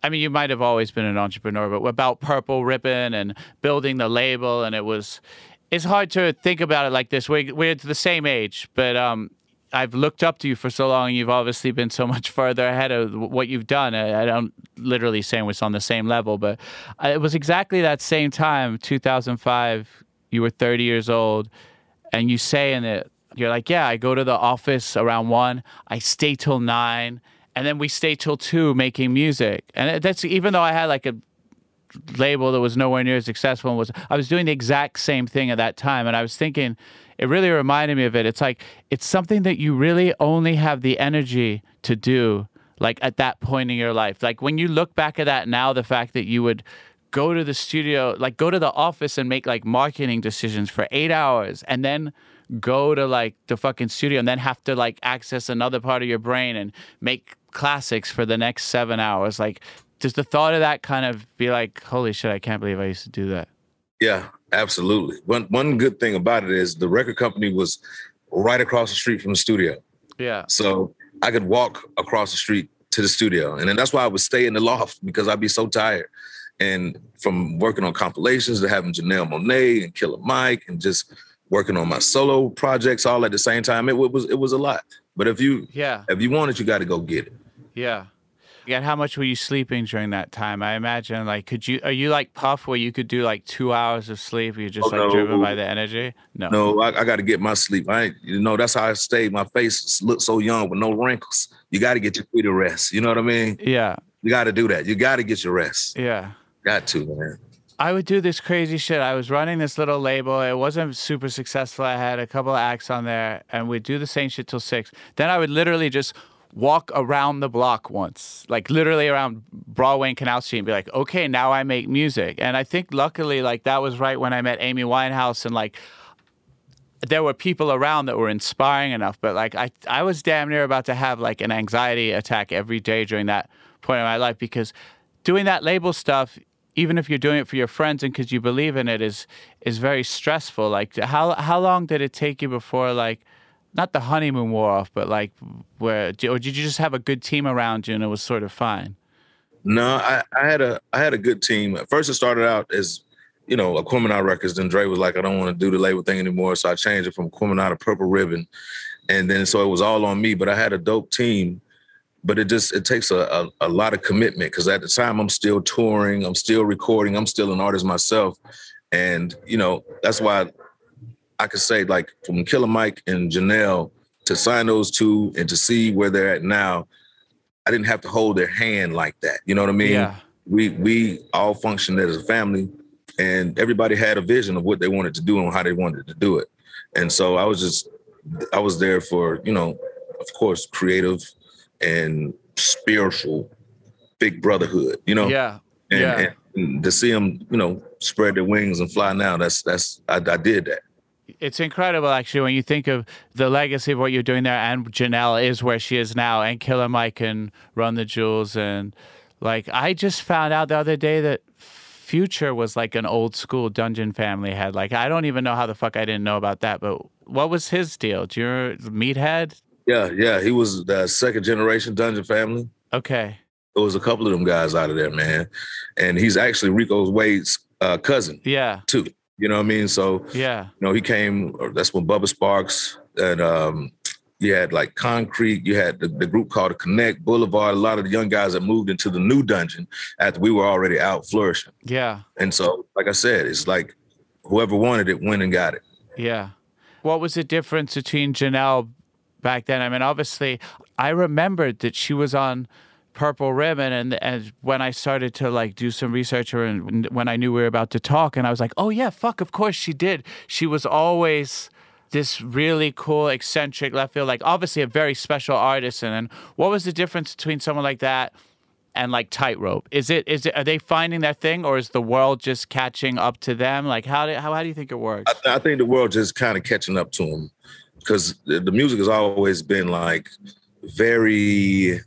I mean, you might have always been an entrepreneur, but about Purple Ribbon and building the label, and it was. It's hard to think about it like this. We're, we're the same age, but um, I've looked up to you for so long, and you've obviously been so much further ahead of what you've done. I, I don't literally saying we're on the same level, but uh, it was exactly that same time, 2005. You were 30 years old and you say in it, you're like, yeah, I go to the office around one, I stay till nine, and then we stay till two making music. And that's even though I had like a label that was nowhere near as successful and was I was doing the exact same thing at that time. And I was thinking, it really reminded me of it. It's like it's something that you really only have the energy to do like at that point in your life. Like when you look back at that now, the fact that you would go to the studio, like go to the office and make like marketing decisions for eight hours and then go to like the fucking studio and then have to like access another part of your brain and make classics for the next seven hours. Like, does the thought of that kind of be like, holy shit, I can't believe I used to do that? Yeah, absolutely. One one good thing about it is the record company was right across the street from the studio. Yeah. So I could walk across the street to the studio. And then that's why I would stay in the loft because I'd be so tired. And from working on compilations to having Janelle Monáe and Killer Mike and just working on my solo projects all at the same time, it, was it was a lot. But if you yeah if you want it, you got to go get it. Yeah. Yeah, how much were you sleeping during that time? I imagine like could you are you like Puff where you could do like two hours of sleep? You're just oh, like no. driven by the energy? No. No, I, I got to get my sleep. I you know that's how I stay. My face looks so young with no wrinkles. You got to get your feet to rest. You know what I mean? Yeah. You got to do that. You got to get your rest. Yeah. Got to, man. I would do this crazy shit. I was running this little label. It wasn't super successful. I had a couple acts on there, and we'd do the same shit till six. Then I would literally just walk around the block once, like literally around Broadway and Canal Street, and be like, okay, now I make music. And I think luckily, like that was right when I met Amy Winehouse, and like there were people around that were inspiring enough. But like I, I was damn near about to have like an anxiety attack every day during that point in my life because doing that label stuff even if you're doing it for your friends and because you believe in it is is very stressful. Like how how long did it take you before like not the honeymoon wore off but like where or did you just have a good team around you and it was sort of fine? No i, I had a i had a good team. At first it started out as you know Aquemini records. Then dre was like i don't want to do the label thing anymore so i changed it from Aquemini to purple ribbon. And then so it was all on me but i had a dope team but it just it takes a, a, a lot of commitment because at the time I'm still touring, I'm still recording, I'm still an artist myself, and you know that's why I could say like from Killer Mike and Janelle to sign those two and to see where they're at now, I didn't have to hold their hand like that. You know what I mean? Yeah. We we all functioned as a family, and everybody had a vision of what they wanted to do and how they wanted to do it, and so I was just I was there for you know, of course, creative and spiritual big brotherhood, you know? Yeah. And, yeah. and to see them, you know, spread their wings and fly now, that's, that's, I, I did that. It's incredible, actually, when you think of the legacy of what you're doing there, and Janelle is where she is now, and Killer Mike and Run the Jewels. And like, I just found out the other day that Future was like an old school Dungeon family head. Like, I don't even know how the fuck I didn't know about that, but what was his deal? Do you remember Meathead? Yeah, yeah. He was the second generation Dungeon family. Okay. There was a couple of them guys out of there, man. And he's actually Rico Wade's uh, cousin. Yeah. Too. You know what I mean? So yeah, you know, he came. That's when Bubba Sparxxx and um, you had like Concrete, you had the, the group called the Connect Boulevard. A lot of the young guys that moved into the new dungeon after we were already out flourishing. Yeah. And so, like I said, it's like whoever wanted it went and got it. Yeah. What was the difference between Janelle back then? I mean, obviously, I remembered that she was on Purple Ribbon, and and when I started to like do some research, or when I knew we were about to talk, and I was like, oh yeah, fuck, of course she did. She was always this really cool, eccentric left field, like obviously a very special artist. And then what was the difference between someone like that? and like tightrope is it is it are they finding their thing or is the world just catching up to them like how do how, how do you think it works I, I think the world just kind of catching up to them because the, music has always been like very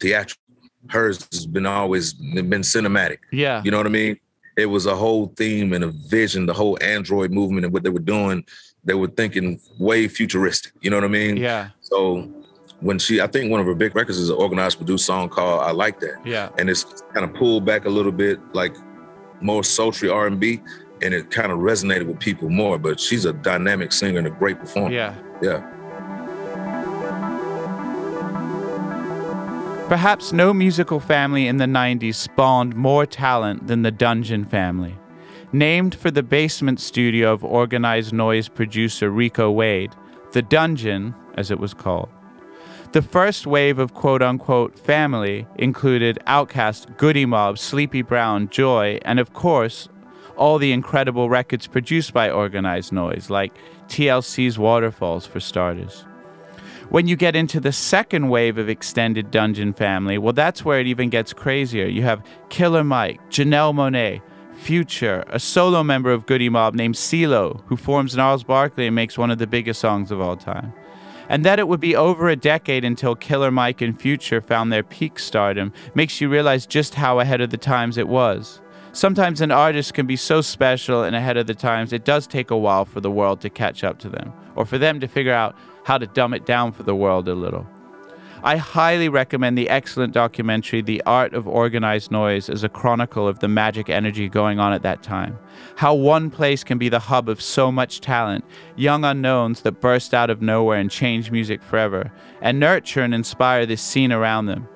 theatrical. Hers has been always been cinematic. Yeah. You know what i mean? It was a whole theme and a vision the whole android movement and what they were doing. They were thinking way futuristic. You know what i mean? Yeah. So when she, I think one of her big records is an organized produced song called "I Like That." Yeah, and it's kind of pulled back a little bit, like more sultry R and B, and it kind of resonated with people more. But she's a dynamic singer and a great performer. Yeah, yeah. Perhaps no musical family in the 90s spawned more talent than the Dungeon family. Named for the basement studio of organized noise producer Rico Wade, the Dungeon, as it was called, the first wave of quote unquote family included Outkast, Goodie Mob, Sleepy Brown, Joi, and of course, all the incredible records produced by Organized Noise, like TLC's Waterfalls for starters. When you get into the second wave of extended Dungeon family, well, that's where it even gets crazier. You have Killer Mike, Janelle Monáe, Future, a solo member of Goodie Mob named CeeLo, who forms Gnarls Barkley and makes one of the biggest songs of all time and that it would be over a decade until Killer Mike and Future found their peak stardom makes you realize just how ahead of the times it was. Sometimes an artist can be so special and ahead of the times, it does take a while for the world to catch up to them, or for them to figure out how to dumb it down for the world a little. I highly recommend the excellent documentary The Art of Organized Noise as a chronicle of the magic energy going on at that time. How one place can be the hub of so much talent, young unknowns that burst out of nowhere and change music forever, and nurture and inspire this scene around them.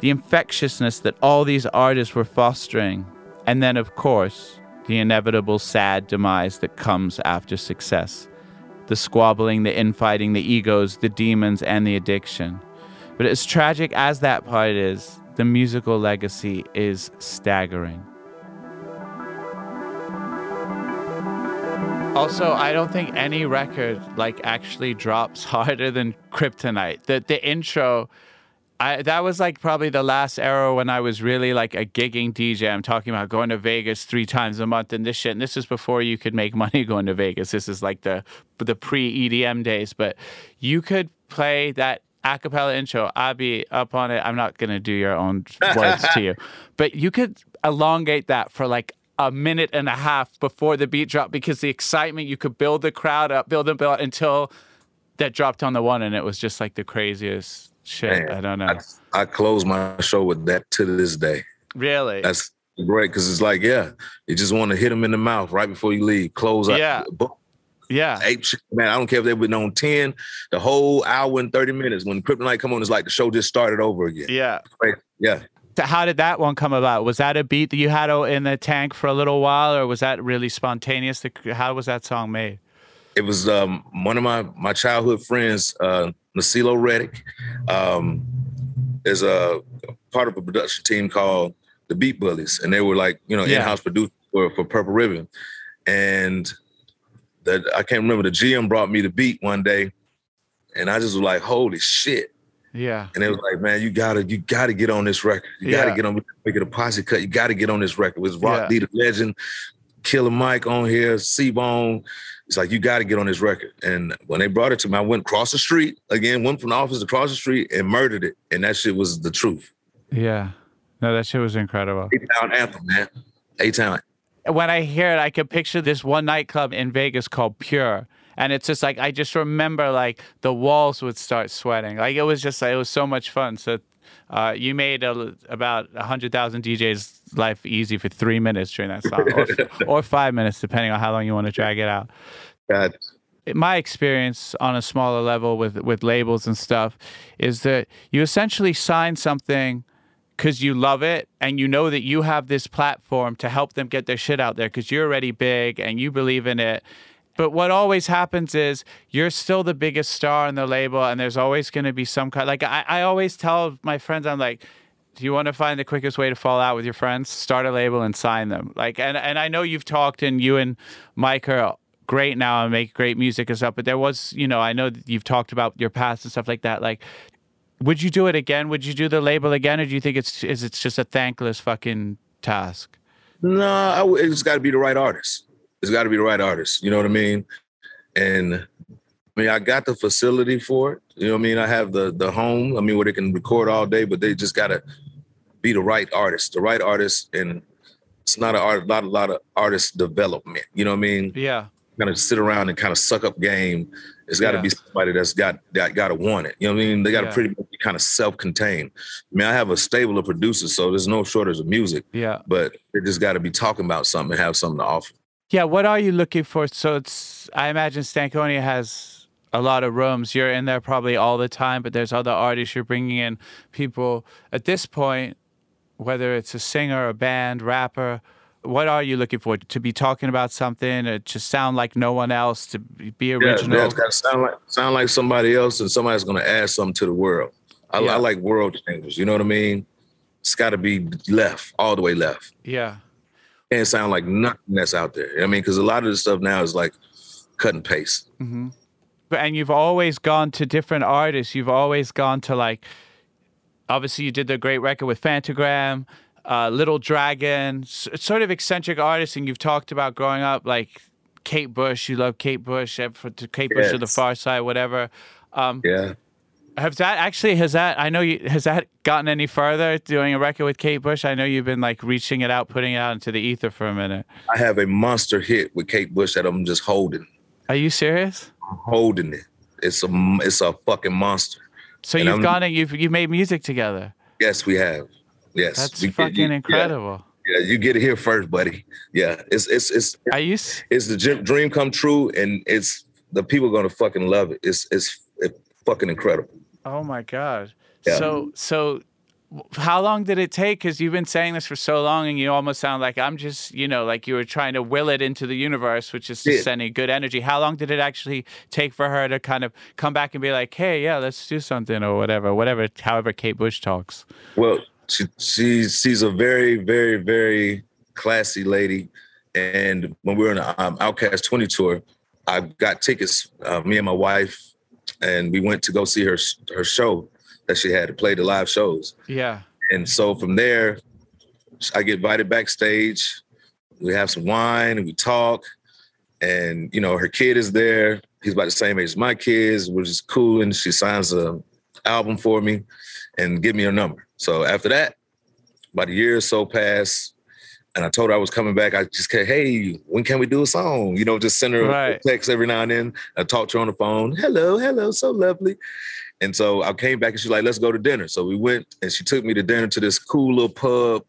The infectiousness that all these artists were fostering, and then, of course, the inevitable sad demise that comes after success the squabbling, the infighting, the egos, the demons, and the addiction. But as tragic as that part is, the musical legacy is staggering. Also, I don't think any record like actually drops harder than Kryptonite. The the intro I, that was like probably the last era when I was really like a gigging DJ. I'm talking about going to Vegas three times a month and this shit. And this is before you could make money going to Vegas. This is like the the pre EDM days. But you could play that acapella intro. I'll be up on it. I'm not gonna do your own words to you, but you could elongate that for like a minute and a half before the beat drop because the excitement you could build the crowd up, build and build until that dropped on the one, and it was just like the craziest shit. Man, I don't know. I, I close my show with that to this day. Really? That's great because it's like, yeah, you just want to hit them in the mouth right before you leave. Close up. Yeah. Yeah. Ape shit, man. I don't care if they've been on 10, the whole hour and 30 minutes. When Kryptonite come on, it's like the show just started over again. Yeah. Yeah. How did that one come about? Was that a beat that you had in the tank for a little while, or was that really spontaneous? How was that song made? It was um, one of my my childhood friends, uh, Nasilo Reddick, um, is a part of a production team called the Beat Bullies, and they were like you know yeah. in-house producers for, for Purple Ribbon, and that I can't remember. The GM brought me the beat one day, and I just was like, "Holy shit!" Yeah. And it was like, "Man, you gotta, you gotta get on this record. You gotta get on. Make it a posse cut. You gotta get on this record." It was Rock yeah. the Legend, Killer Mike on here, C-Bone. It's like you got to get on this record. And when they brought it to me, I went across the street again, went from the office across the street and murdered it. And that shit was the truth. Yeah. No, that shit was incredible. A town anthem, man. A town when I hear it, I could picture this one nightclub in Vegas called Pure. And it's just like I just remember like the walls would start sweating. Like it was just like, it was so much fun. So uh, you made a, about a hundred thousand DJs' life easy for three minutes during that song, or, or, five minutes, depending on how long you want to drag it out. God. my experience on a smaller level with with labels and stuff is that you essentially sign something because you love it and you know that you have this platform to help them get their shit out there because you're already big and you believe in it. But what always happens is you're still the biggest star on the label, and there's always going to be some kind. Like I, I always tell my friends, I'm like, do you want to find the quickest way to fall out with your friends? Start a label and sign them. Like, and and I know you've talked, and you and Mike are great now and make great music and stuff. But there was, you know, I know you've talked about your past and stuff like that. Like, would you do it again? Would you do the label again, or do you think it's is it's just a thankless fucking task? No, w- it's got to be the right artist. It's got to be the right artist. You know what I mean? And I mean, I got the facility for it. You know what I mean? I have the the home. I mean, where they can record all day, but they just got to be the right artist, the right artist, and it's not a art, not a lot of artist development. You know what I mean? Yeah. Kind of sit around and kind of suck up game. It's got to Yeah. be somebody that's got that got to want it. You know what I mean? They got to Yeah. pretty much be kind of self-contained. I mean, I have a stable of producers, so there's no shortage of music, Yeah. but they just got to be talking about something and have something to offer. Yeah, what are you looking for? So it's I imagine Stankonia has a lot of rooms. You're in there probably all the time, but there's other artists. You're bringing in people at this point, whether it's a singer, a band, rapper. What are you looking for? To be talking about something, or to sound like no one else, to be original? yeah, it's got to sound like sound like somebody else, and somebody's going to add something to the world. I, Yeah. I like world changers. You know what I mean? It's got to be left, all the way left. yeah. Can't sound like nothing that's out there. I mean, because a lot of the stuff now is like cut and paste. But and you've always gone to different artists. You've always gone to like, obviously you did the great record with Phantogram, uh, Little Dragon, s- sort of eccentric artists, and you've talked about growing up like Kate Bush. You love Kate Bush, for- Kate Bush to the Far Side, whatever. Um, Yeah. Has that actually has that I know you has that gotten any further doing a record with Kate Bush? I know you've been like reaching it out, putting it out into the ether for a minute. I have a monster hit with Kate Bush that I'm just holding, Are you serious? I'm holding it. It's a it's a fucking monster. So And you've I'm- gone and you've you've made music together. Yes, we have. Yes, That's We fucking you- incredible. Yeah, you get it here first, buddy. Yeah, it's it's it's Are you? it's the dream- dream come true, and it's the people are gonna fucking love it. It's it's, it's fucking incredible. Oh my god. Yeah. So so how long did it take cuz you've been saying this for so long and you almost sound like I'm just, you know, like you were trying to will it into the universe which is just sending good energy. How long did it actually take for her to kind of come back and be like, "Hey, yeah, let's do something" or whatever, whatever however Kate Bush talks. Well, she she's she's a very very very classy lady, and when we were on the um, OutKast 20 tour, I got tickets. Uh, me and my wife, and we went to go see her her show that she had to play the live shows. Yeah. And so from there, I get invited backstage. We have some wine and we talk. And you know, her kid is there. He's about the same age as my kids, which is cool. And she signs a album for me and give me her number. So after that, about a year or so passed. And I told her I was coming back. I just said, hey, when can we do a song? You know, just send her Right. a text every now and then. I talked to her on the phone. Hello, hello, so lovely. And so I came back and she's like, let's go to dinner. So we went and she took me to dinner to this cool little pub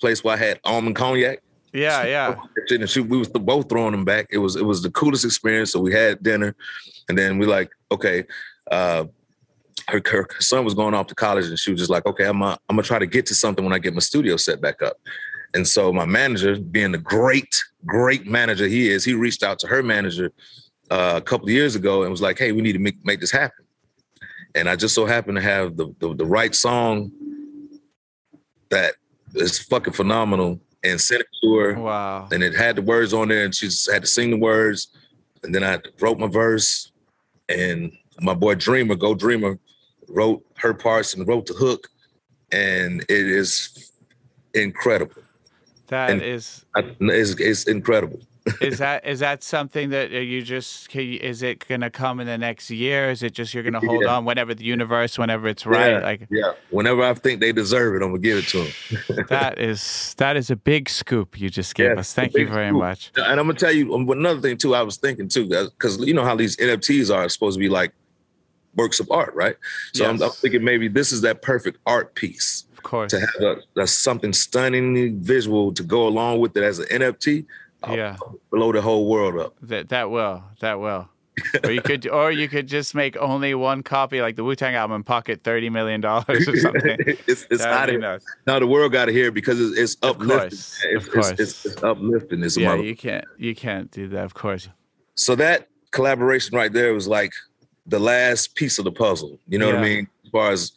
place where I had almond cognac. Yeah, yeah. And she, we was both throwing them back. It was it was the coolest experience. So we had dinner, and then we like, okay, uh, her, her son was going off to college, and she was just like, okay, I'm gonna, I'm gonna try to get to something when I get my studio set back up. And so my manager, being the great great manager he is, he reached out to her manager uh, a couple of years ago and was like, hey, we need to make make this happen. And I just so happened to have the the, the right song that is fucking phenomenal and sent it to her Wow. and it had the words on there, and she just had to sing the words, and then I wrote my verse, and my boy Dreamer, Go Dreamer, wrote her parts and wrote the hook, and it is incredible. That and- is I- It's, it's incredible. is that is that something that uh, you just is it going to come in the next year? Is it just you're going to hold Yeah. on whenever the universe, whenever it's right? yeah, Like yeah. Whenever I think they deserve it, I'm gonna give it to them. that is that is a big scoop you just gave Yes, us. Thank you very scoop. much. And I'm gonna tell you um, another thing too. I was thinking too, because you know how these NFTs are supposed to be like works of art, right? So I'm, I'm thinking maybe this is that perfect art piece. Of course. to have a, a something stunningly visual to go along with it as an NFT, I'll oh, Yeah. blow the whole world up. That that will. That will. or you could, or you could just make only one copy, like the Wu Tang album, pocket thirty million dollars or something. it's it's out of nuts. now the world got to hear it because it's, it's uplifting. course, It's, of course. It's, it's, uplifting. It's Yeah, mother- you can't, you can't do that. Of course. so that collaboration right there was like the last piece of the puzzle. You know what I mean? As far as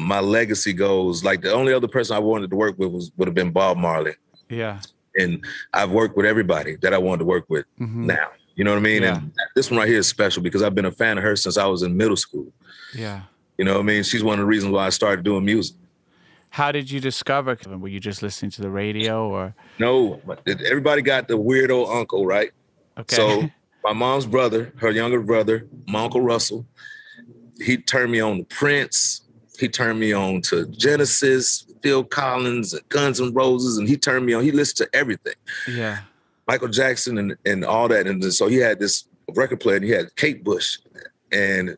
my legacy goes, like the only other person I wanted to work with was would have been Bob Marley, Yeah. and I've worked with everybody that I wanted to work with Mhm. now. You know what I mean? Yeah. And this one right here is special because I've been a fan of her since I was in middle school. Yeah. You know what I mean? She's one of the reasons why I started doing music. How did you discover? Were you just listening to the radio or? No, everybody got the weirdo uncle, right? Okay. So my mom's brother, her younger brother, my uncle Russell, he turned me on to Prince. He turned me on to Genesis, Phil Collins, and Guns N' Roses, and he turned me on. He listened to everything, yeah. Michael Jackson, and and all that. And so he had this record player, and he had Kate Bush, and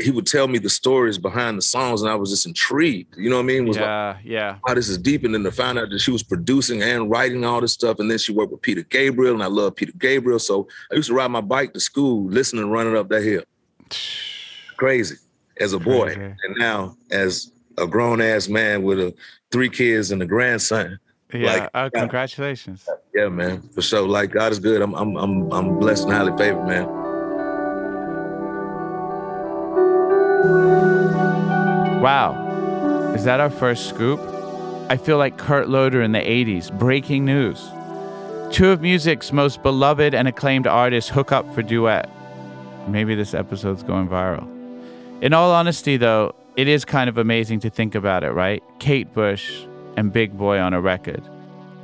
he would tell me the stories behind the songs, and I was just intrigued. You know what I mean? Was like, Yeah. Yeah. wow, this is deep. And then to find out that she was producing and writing all this stuff. And then she worked with Peter Gabriel, and I love Peter Gabriel. So I used to ride my bike to school, listening and running up that hill. Crazy as a boy. Crazy. And now as a grown ass man with a three kids and a grandson. Yeah. Like, uh, yeah. congratulations. Yeah, man, for sure. Like God is good. I'm I'm I'm I'm blessed and highly favored, man. Wow. Is that our first scoop? I feel like Kurt Loder in the 80s. Breaking news. Two of music's most beloved and acclaimed artists hook up for duet. Maybe this episode's going viral. In all honesty, though, it is kind of amazing to think about it, right? Kate Bush and Big Boi on a record.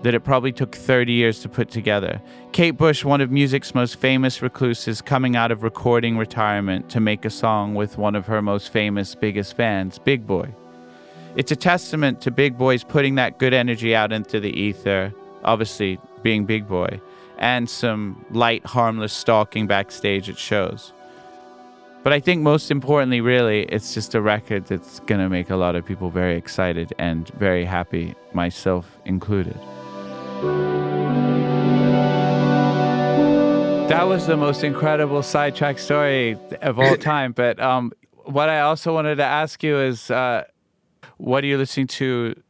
That it probably took 30 years to put together. Kate Bush, one of music's most famous recluses, coming out of recording retirement to make a song with one of her most famous, biggest fans, Big Boi. It's a testament to Big Boi's putting that good energy out into the ether, obviously being Big Boi, and some light, harmless stalking backstage at shows. But I think most importantly, really, it's just a record that's going to make a lot of people very excited and very happy, myself included. That was the most incredible sidetrack story of all time. But um, what I also wanted to ask you is uh, what are you listening to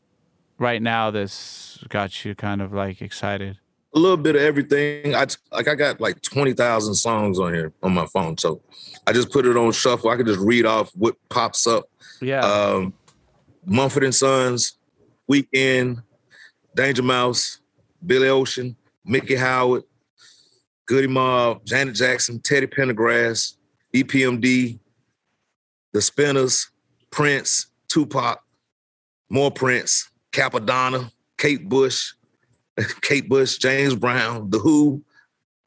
right now that's got you kind of like excited? A little bit of everything. I like I got like 20,000 songs on here on my phone. So I just put it on shuffle. I can just read off what pops up. Yeah. Um Mumford and Sons, Weeknd, Danger Mouse, Billy Ocean, Miki Howard, Goodie Mob, Janet Jackson, Teddy Pendergrass, EPMD, The Spinners, Prince, Tupac, more Prince, Cappadonna, Kate Bush, Kate Bush, James Brown, The Who.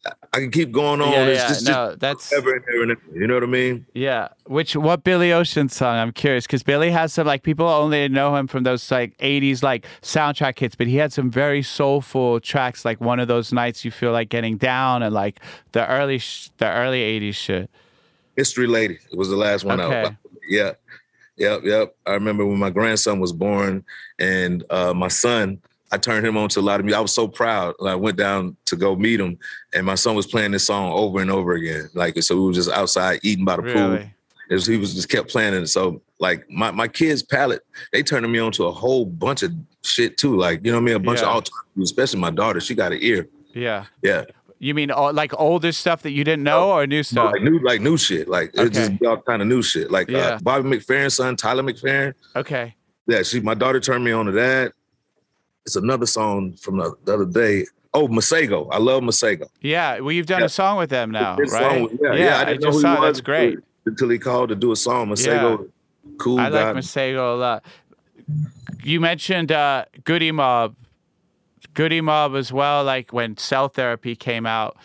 I- can keep going on. yeah, It's yeah. just, no, that's ever and ever and ever. You know what I mean? yeah. Which what Billy Ocean song? I'm curious because Billy has some like people only know him from those like '80s like soundtrack hits, but he had some very soulful tracks. Like one of those nights you feel like getting down and like the early sh- the early '80s shit. Mystery Lady was the last one out. Okay. Yeah. Yep, yep. I remember when my grandson was born and uh, my son, I turned him on to a lot of music. I was so proud. I went down to go meet him and my son was playing this song over and over again. Like, so we were just outside eating by the pool. Really? It was, he was just kept playing it. So like my, my kids' palette, they turned me on to a whole bunch of shit too. Like, you know what I mean? A bunch Yeah. of all especially my daughter. She got an ear. Yeah. Yeah. You mean all, like older stuff that you didn't know or new No, stuff? like new, like new shit. Like Okay. just all kind of new shit. Like Yeah. uh, Bobby McFerrin's son, Taylor McFerrin. Okay. Yeah, she my daughter turned me on to that. It's another song from the, the other day. Oh, Masego. I love Masego. Yeah. Well, you've done Yeah. a song with them now, right? song- yeah, yeah, I I, didn't know just who saw he was That's great. until, until he called to do a song. Masego, cool I guy. like Masego a lot. You mentioned uh, Goodie Mob, Goodie Mob as well. Like when Cell Therapy came out,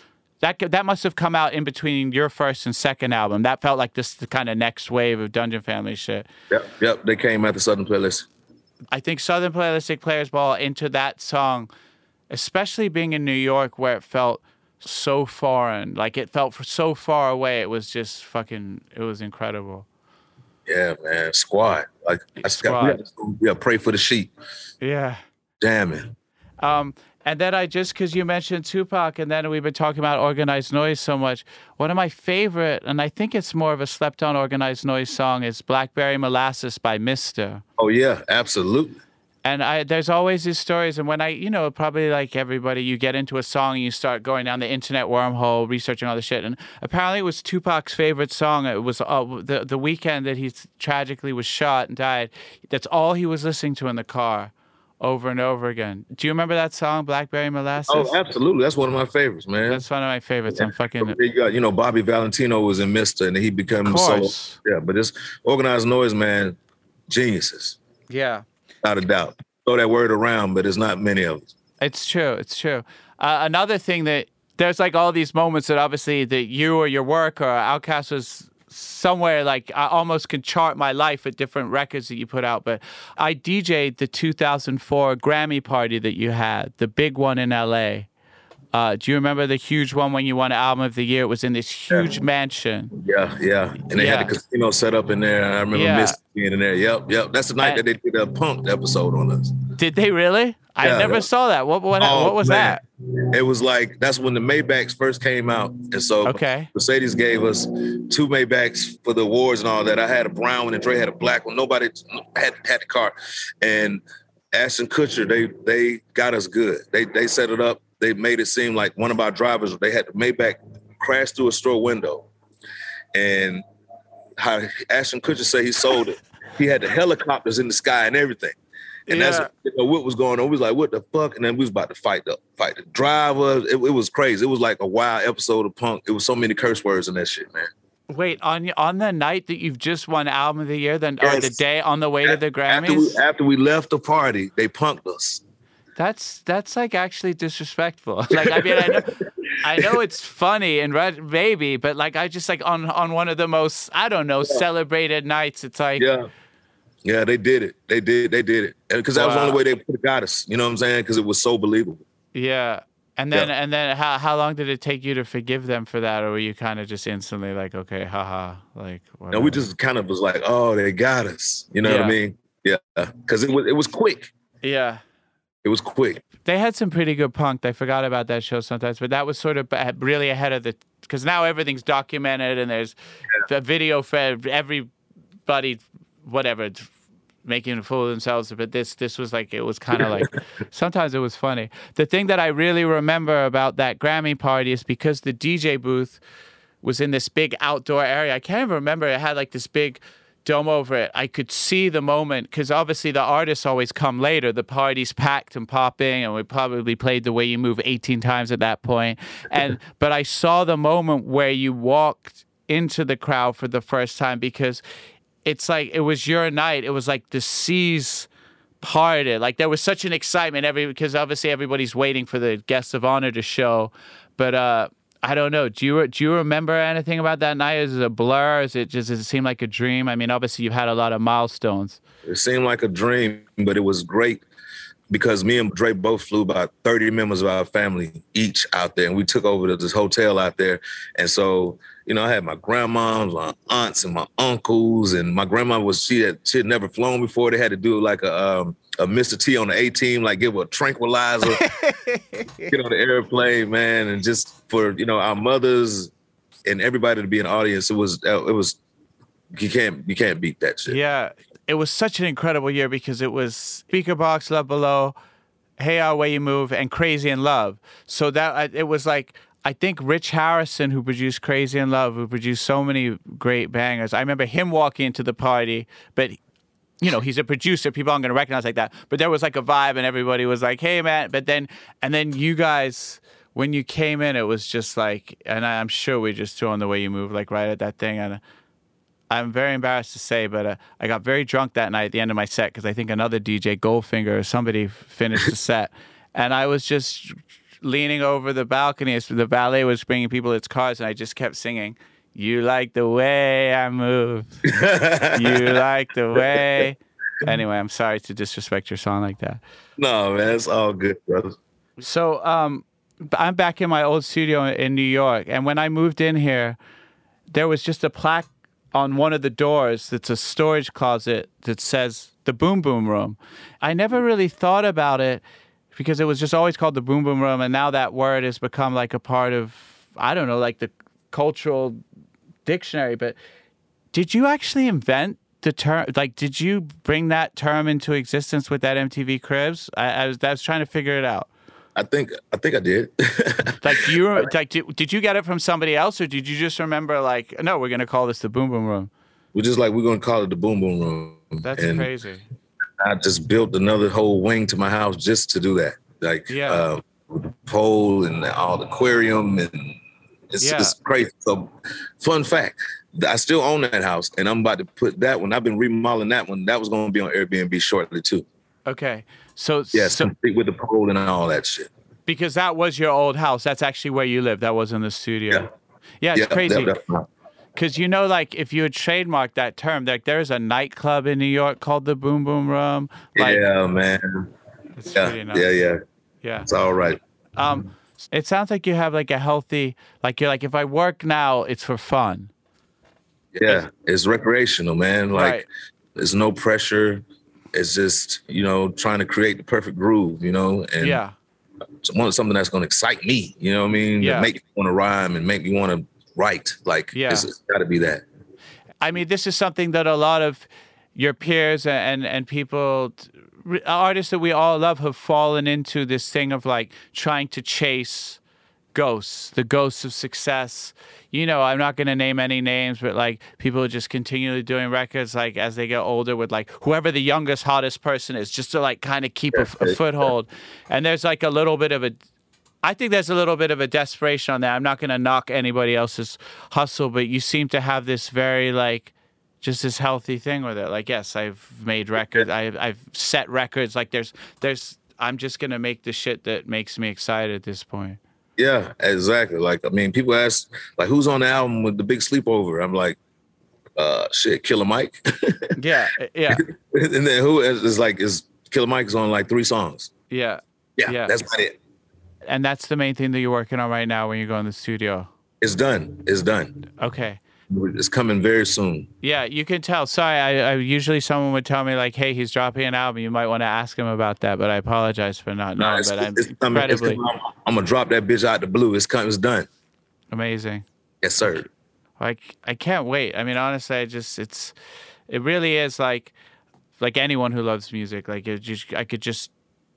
that that must have come out in between your first and second album. That felt like this the kind of next wave of Dungeon Family shit. Yep, yep. They came at the Southern Playlist. I think Southern Playalistic Players Ball into that song, especially being in New York where it felt so foreign, like it felt so far away. It was just fucking. It was incredible. Yeah, man. Squad. Like I just got Squad. yeah, yeah, pray for the sheep. Yeah. Damn it. Um, And then I just because you mentioned Tupac, and then we've been talking about organized noise so much. One of my favorite, and I think it's more of a slept on organized noise song, is Blackberry Molasses by Mista. Oh yeah, absolutely. And I, there's always these stories, and when I, you know, probably like everybody, you get into a song and you start going down the internet wormhole, researching all the shit. And apparently, it was Tupac's favorite song. It was uh, the the weekend that he tragically was shot and died. That's all he was listening to in the car over and over again. Do you remember that song, Blackberry Molasses? Oh, absolutely. That's one of my favorites, man. That's one of my favorites. I'm fucking. You, know, Bobby Valentino was in Mista, and he became so. Yeah, but this organized noise, man, geniuses, Yeah. without a doubt. Throw that word around, but it's not many of us. It's true. It's true. Uh, another thing that there's like all these moments that obviously that you or your work or OutKast was somewhere like I almost can chart my life at different records that you put out. But I DJ'd the 2004 Grammy party that you had, the big one in LA. Uh, do you remember the huge one when you won Album of the Year? It was in this huge mansion. Yeah, yeah. And they Yeah. had the casino set up in there. I remember Yeah. Mister being in there. Yep, yep. That's the night And- that they did a punk episode on us. Did they really? I Yeah, never yeah. saw that. What what, Oh, what was man. that? It was like that's when the Maybachs first came out, and so Okay. Mercedes gave us two Maybachs for the awards and all that. I had a brown one, and Dre had a black one. Nobody had had the car, and Ashton Kutcher they they got us good. They they set it up. They made it seem like one of our drivers. They had the Maybach crash through a store window, and how Ashton Kutcher said he sold it. He had the helicopters in the sky and everything. And Yeah. that's you know, what was going on. We was like, what the fuck? And then we was about to fight the fight the driver. It, it was crazy. It was like a wild episode of punk. It was so many curse words in that shit, man. Wait, on on the night that you've just won Album of the Year, then or the day on the way to the After we, Grammys? after we left the party, they punked us. That's that's like actually disrespectful. Like I mean, I know, I know it's funny and red maybe, but like I just like on on one of the most I don't know celebrated nights. It's like Yeah. Yeah, they did it. They did. They did it. Because that was the only way they could have got us. You know what I'm saying? Because it was so believable. yeah. And then Yeah. and then how how long did it take you to forgive them for that, or were you kind of just instantly like, okay, haha, like whatever. we just kind of was like, oh, they got us. You know what I mean? Yeah. Because it was it was quick. yeah. It was quick. They had some pretty good punk. I forgot about that show sometimes, but that was sort of really ahead of the because now everything's documented and there's a video for everybody, whatever, making a fool of themselves. But this this was like it was kind of like sometimes it was funny. The thing that I really remember about that Grammy party is because the DJ booth was in this big outdoor area. I can't even remember. It had like this big dome over it. I could see the moment because obviously the artists always come later. The party's packed and popping, and we probably played the way you move 18 times at that point. And but I saw the moment where you walked into the crowd for the first time because it's like it was your night. It was like the seas parted. Like there was such an excitement every because obviously everybody's waiting for the guests of honor to show. But uh I don't know. Do you do you remember anything about that night? Is it a blur? Is it just does it seem like a dream? I mean, obviously you've had a lot of milestones. It seemed like a dream, but it was great because me and Dre both flew about 30 members of our family each out there. And we took over to this hotel out there. And so, you know, I had my grandmoms, my aunts, and my uncles. And my grandma was, she had, she had never flown before. They had to do like a, um, a Mr. T on the A team, like give a tranquilizer, get on the airplane, man. And just for, you know, our mothers and everybody to be an audience, it was, it was, you can't, you can't beat that shit. Yeah, it was such an incredible year because it was Speakerboxxx, Love Below, Hey Our Way You Move, and Crazy in Love. So that it was like I think Rich Harrison, who produced Crazy in Love, who produced so many great bangers. I remember him walking into the party, but you know he's a producer. People aren't going to recognize like that. But there was like a vibe, and everybody was like, "Hey, man!" But then and then you guys. When you came in, it was just like, and I'm sure we just threw on the way you move, like right at that thing, and I'm very embarrassed to say, but uh, I got very drunk that night at the end of my set because I think another DJ, Goldfinger or somebody, finished the set, and I was just leaning over the balcony as the valet was bringing people its cars, and I just kept singing, "You like the way I move, you like the way." Anyway, I'm sorry to disrespect your song like that. No, man, it's all good, brother. So um, I'm back in my old studio in New York, and when I moved in here, there was just a plaque on one of the doors that's a storage closet that says the Boom Boom Room. I never really thought about it because it was just always called the Boom Boom Room, and now that word has become like a part of I don't know, like the cultural dictionary. But did you actually invent the term? Like, did you bring that term into existence with that MTV Cribs? I, I was I was trying to figure it out. I think I think I did. Like, do you like did, did you get it from somebody else, or did you just remember like, no, we're gonna call this the Boom Boom Room? We're just like we're gonna call it the Boom Boom Room. That's And crazy. I just built another whole wing to my house just to do that. Like Yeah. uh, with the pole and all the aquarium and it's, Yeah. it's crazy. So fun fact. I still own that house and I'm about to put that one. I've been remodeling that one. That was gonna be on Airbnb shortly too. Okay, so Yes, so with the pole and all that shit. because that was your old house, that's actually where you lived. That was in the studio. Yeah. Yeah, it's Yeah, crazy. Because you know, like if you had trademarked that term, like there's a nightclub in New York called the Boom Boom Room. Like, yeah, man. Yeah, yeah, yeah. yeah. It's all right. Um, it sounds like you have like a healthy, like you're like if I work now, it's for fun. Yeah, it's recreational, man. Like Right. there's no pressure. It's just you know trying to create the perfect groove, you know, and Yeah, something that's going to excite me. You know what I mean? Yeah. Make me want to rhyme and make me want to write. Like, Yeah. it's, it's got to be that. I mean, this is something that a lot of your peers and and people, artists that we all love, have fallen into this thing of like trying to chase ghosts, the ghosts of success. You know, I'm not going to name any names, but like people are just continually doing records, like as they get older, with like whoever the youngest, hottest person is, just to like kind of keep a, a foothold. And there's like a little bit of a I think there's a little bit of a desperation on that. I'm not going to knock anybody else's hustle, but you seem to have this very like just this healthy thing with it. Like, yes, I've made records, I've I've set records. Like, there's there's I'm just gonna make the shit that makes me excited at this point. Yeah, exactly. Like, I mean, people ask, like, who's on the album with the big sleepover? I'm like, uh, shit, Killer Mike. Yeah, yeah, and then who is, is like, is Killer Mike's on like three songs? yeah. Yeah, Yeah. that's about it. And that's the main thing that you're working on right now when you go in the studio. It's done. It's done. Okay. It's coming very soon. Yeah, you can tell. Sorry, I, I usually someone would tell me like, "Hey, he's dropping an album. You might want to ask him about that." But I apologize for not knowing. it's, but I'm it's. It's incredibly coming. I'm, I'm gonna drop that bitch out the blue. It's coming. It's done. amazing. Yes, sir. Like I can't wait. I mean, honestly, I just it's it really is like like anyone who loves music. Like it just I could just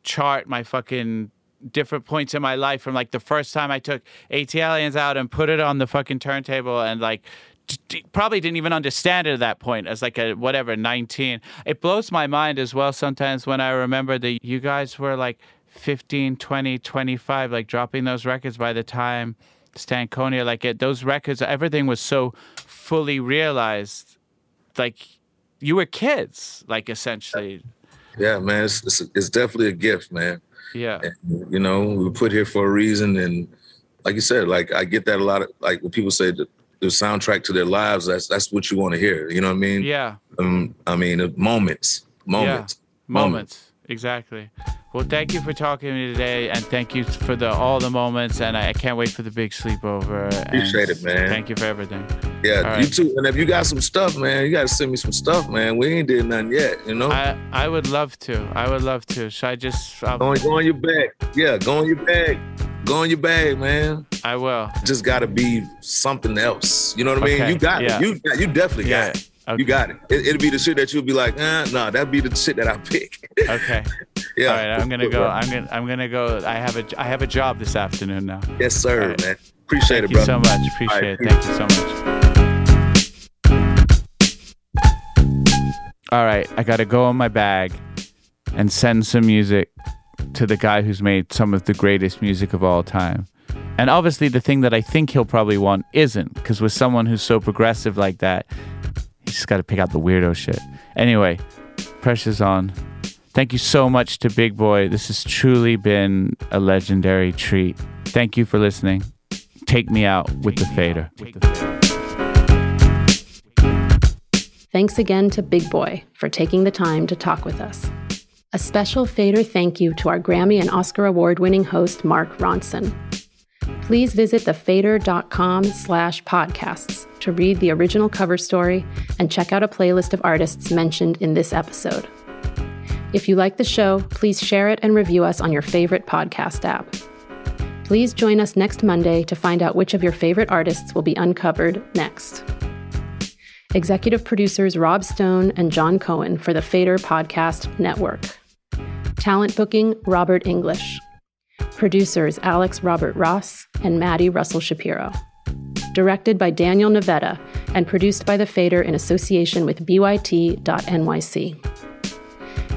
chart my fucking different points in my life from like the first time I took ATLiens out and put it on the fucking turntable and like probably didn't even understand it at that point as like a whatever 19 it blows my mind as well sometimes when i remember that you guys were like 15 20 25 like dropping those records by the time stankonia like it those records everything was so fully realized like you were kids like essentially Yeah, man. It's, it's it's definitely a gift, man. yeah And, you know, we were put here for a reason, and like you said, like I get that a lot of like when people say the, the soundtrack to their lives. That's that's what you want to hear. You know what I mean? yeah Um, I mean, uh, moments, moments, moments exactly well thank you for talking to me today and thank you for the all the moments and i, I can't wait for the big sleepover Appreciate it, man. thank you for everything Yeah, you too. And if you got some stuff, man, you got to send me some stuff, man. We ain't did nothing yet, you know. i i would love to i would love to should i just I'll, Go on, go on your bag. Yeah, go on your bag. Go on your bag, man. i will Just got to be something else. You know what I mean? Okay, You got yeah. it. You got, you definitely Yeah, got it. okay. You got it. it. It'll be the shit that you'll be like, uh, no, that'd be the shit that I pick. okay yeah. all right i'm gonna go i'm gonna i'm gonna go i have a i have a job this afternoon now Yes, sir, right. man. Appreciate thank it, you so much appreciate right, it thank you so much all right i gotta go in my bag and send some music to the guy who's made some of the greatest music of all time and obviously the thing that i think he'll probably want isn't because with someone who's so progressive like that he's just gotta pick out the weirdo shit anyway pressure's on Thank you so much to Big Boi. This has truly been a legendary treat. Thank you for listening. Take me out with the fader. Thanks again to Big Boi for taking the time to talk with us. A special Fader thank you to our Grammy and Oscar award winning host, Mark Ronson. Please visit thefader.com slash podcasts to read the original cover story and check out a playlist of artists mentioned in this episode. If you like the show, please share it and review us on your favorite podcast app. Please join us next Monday to find out which of your favorite artists will be uncovered next. Executive producers Rob Stone and John Cohen for the Fader Podcast Network. Talent booking Robert English. Producers Alex Robert Ross and Maddie Russell Shapiro. Directed by Daniel Navetta and produced by the Fader in association with BYT.NYC.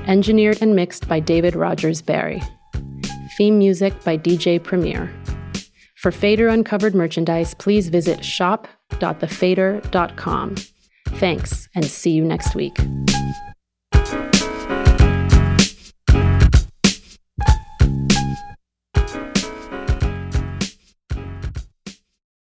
Engineered and mixed by David Rogers Barry. Theme music by DJ Premier. For Fader Uncovered merchandise, please visit shop.thefader.com. Thanks, and see you next week.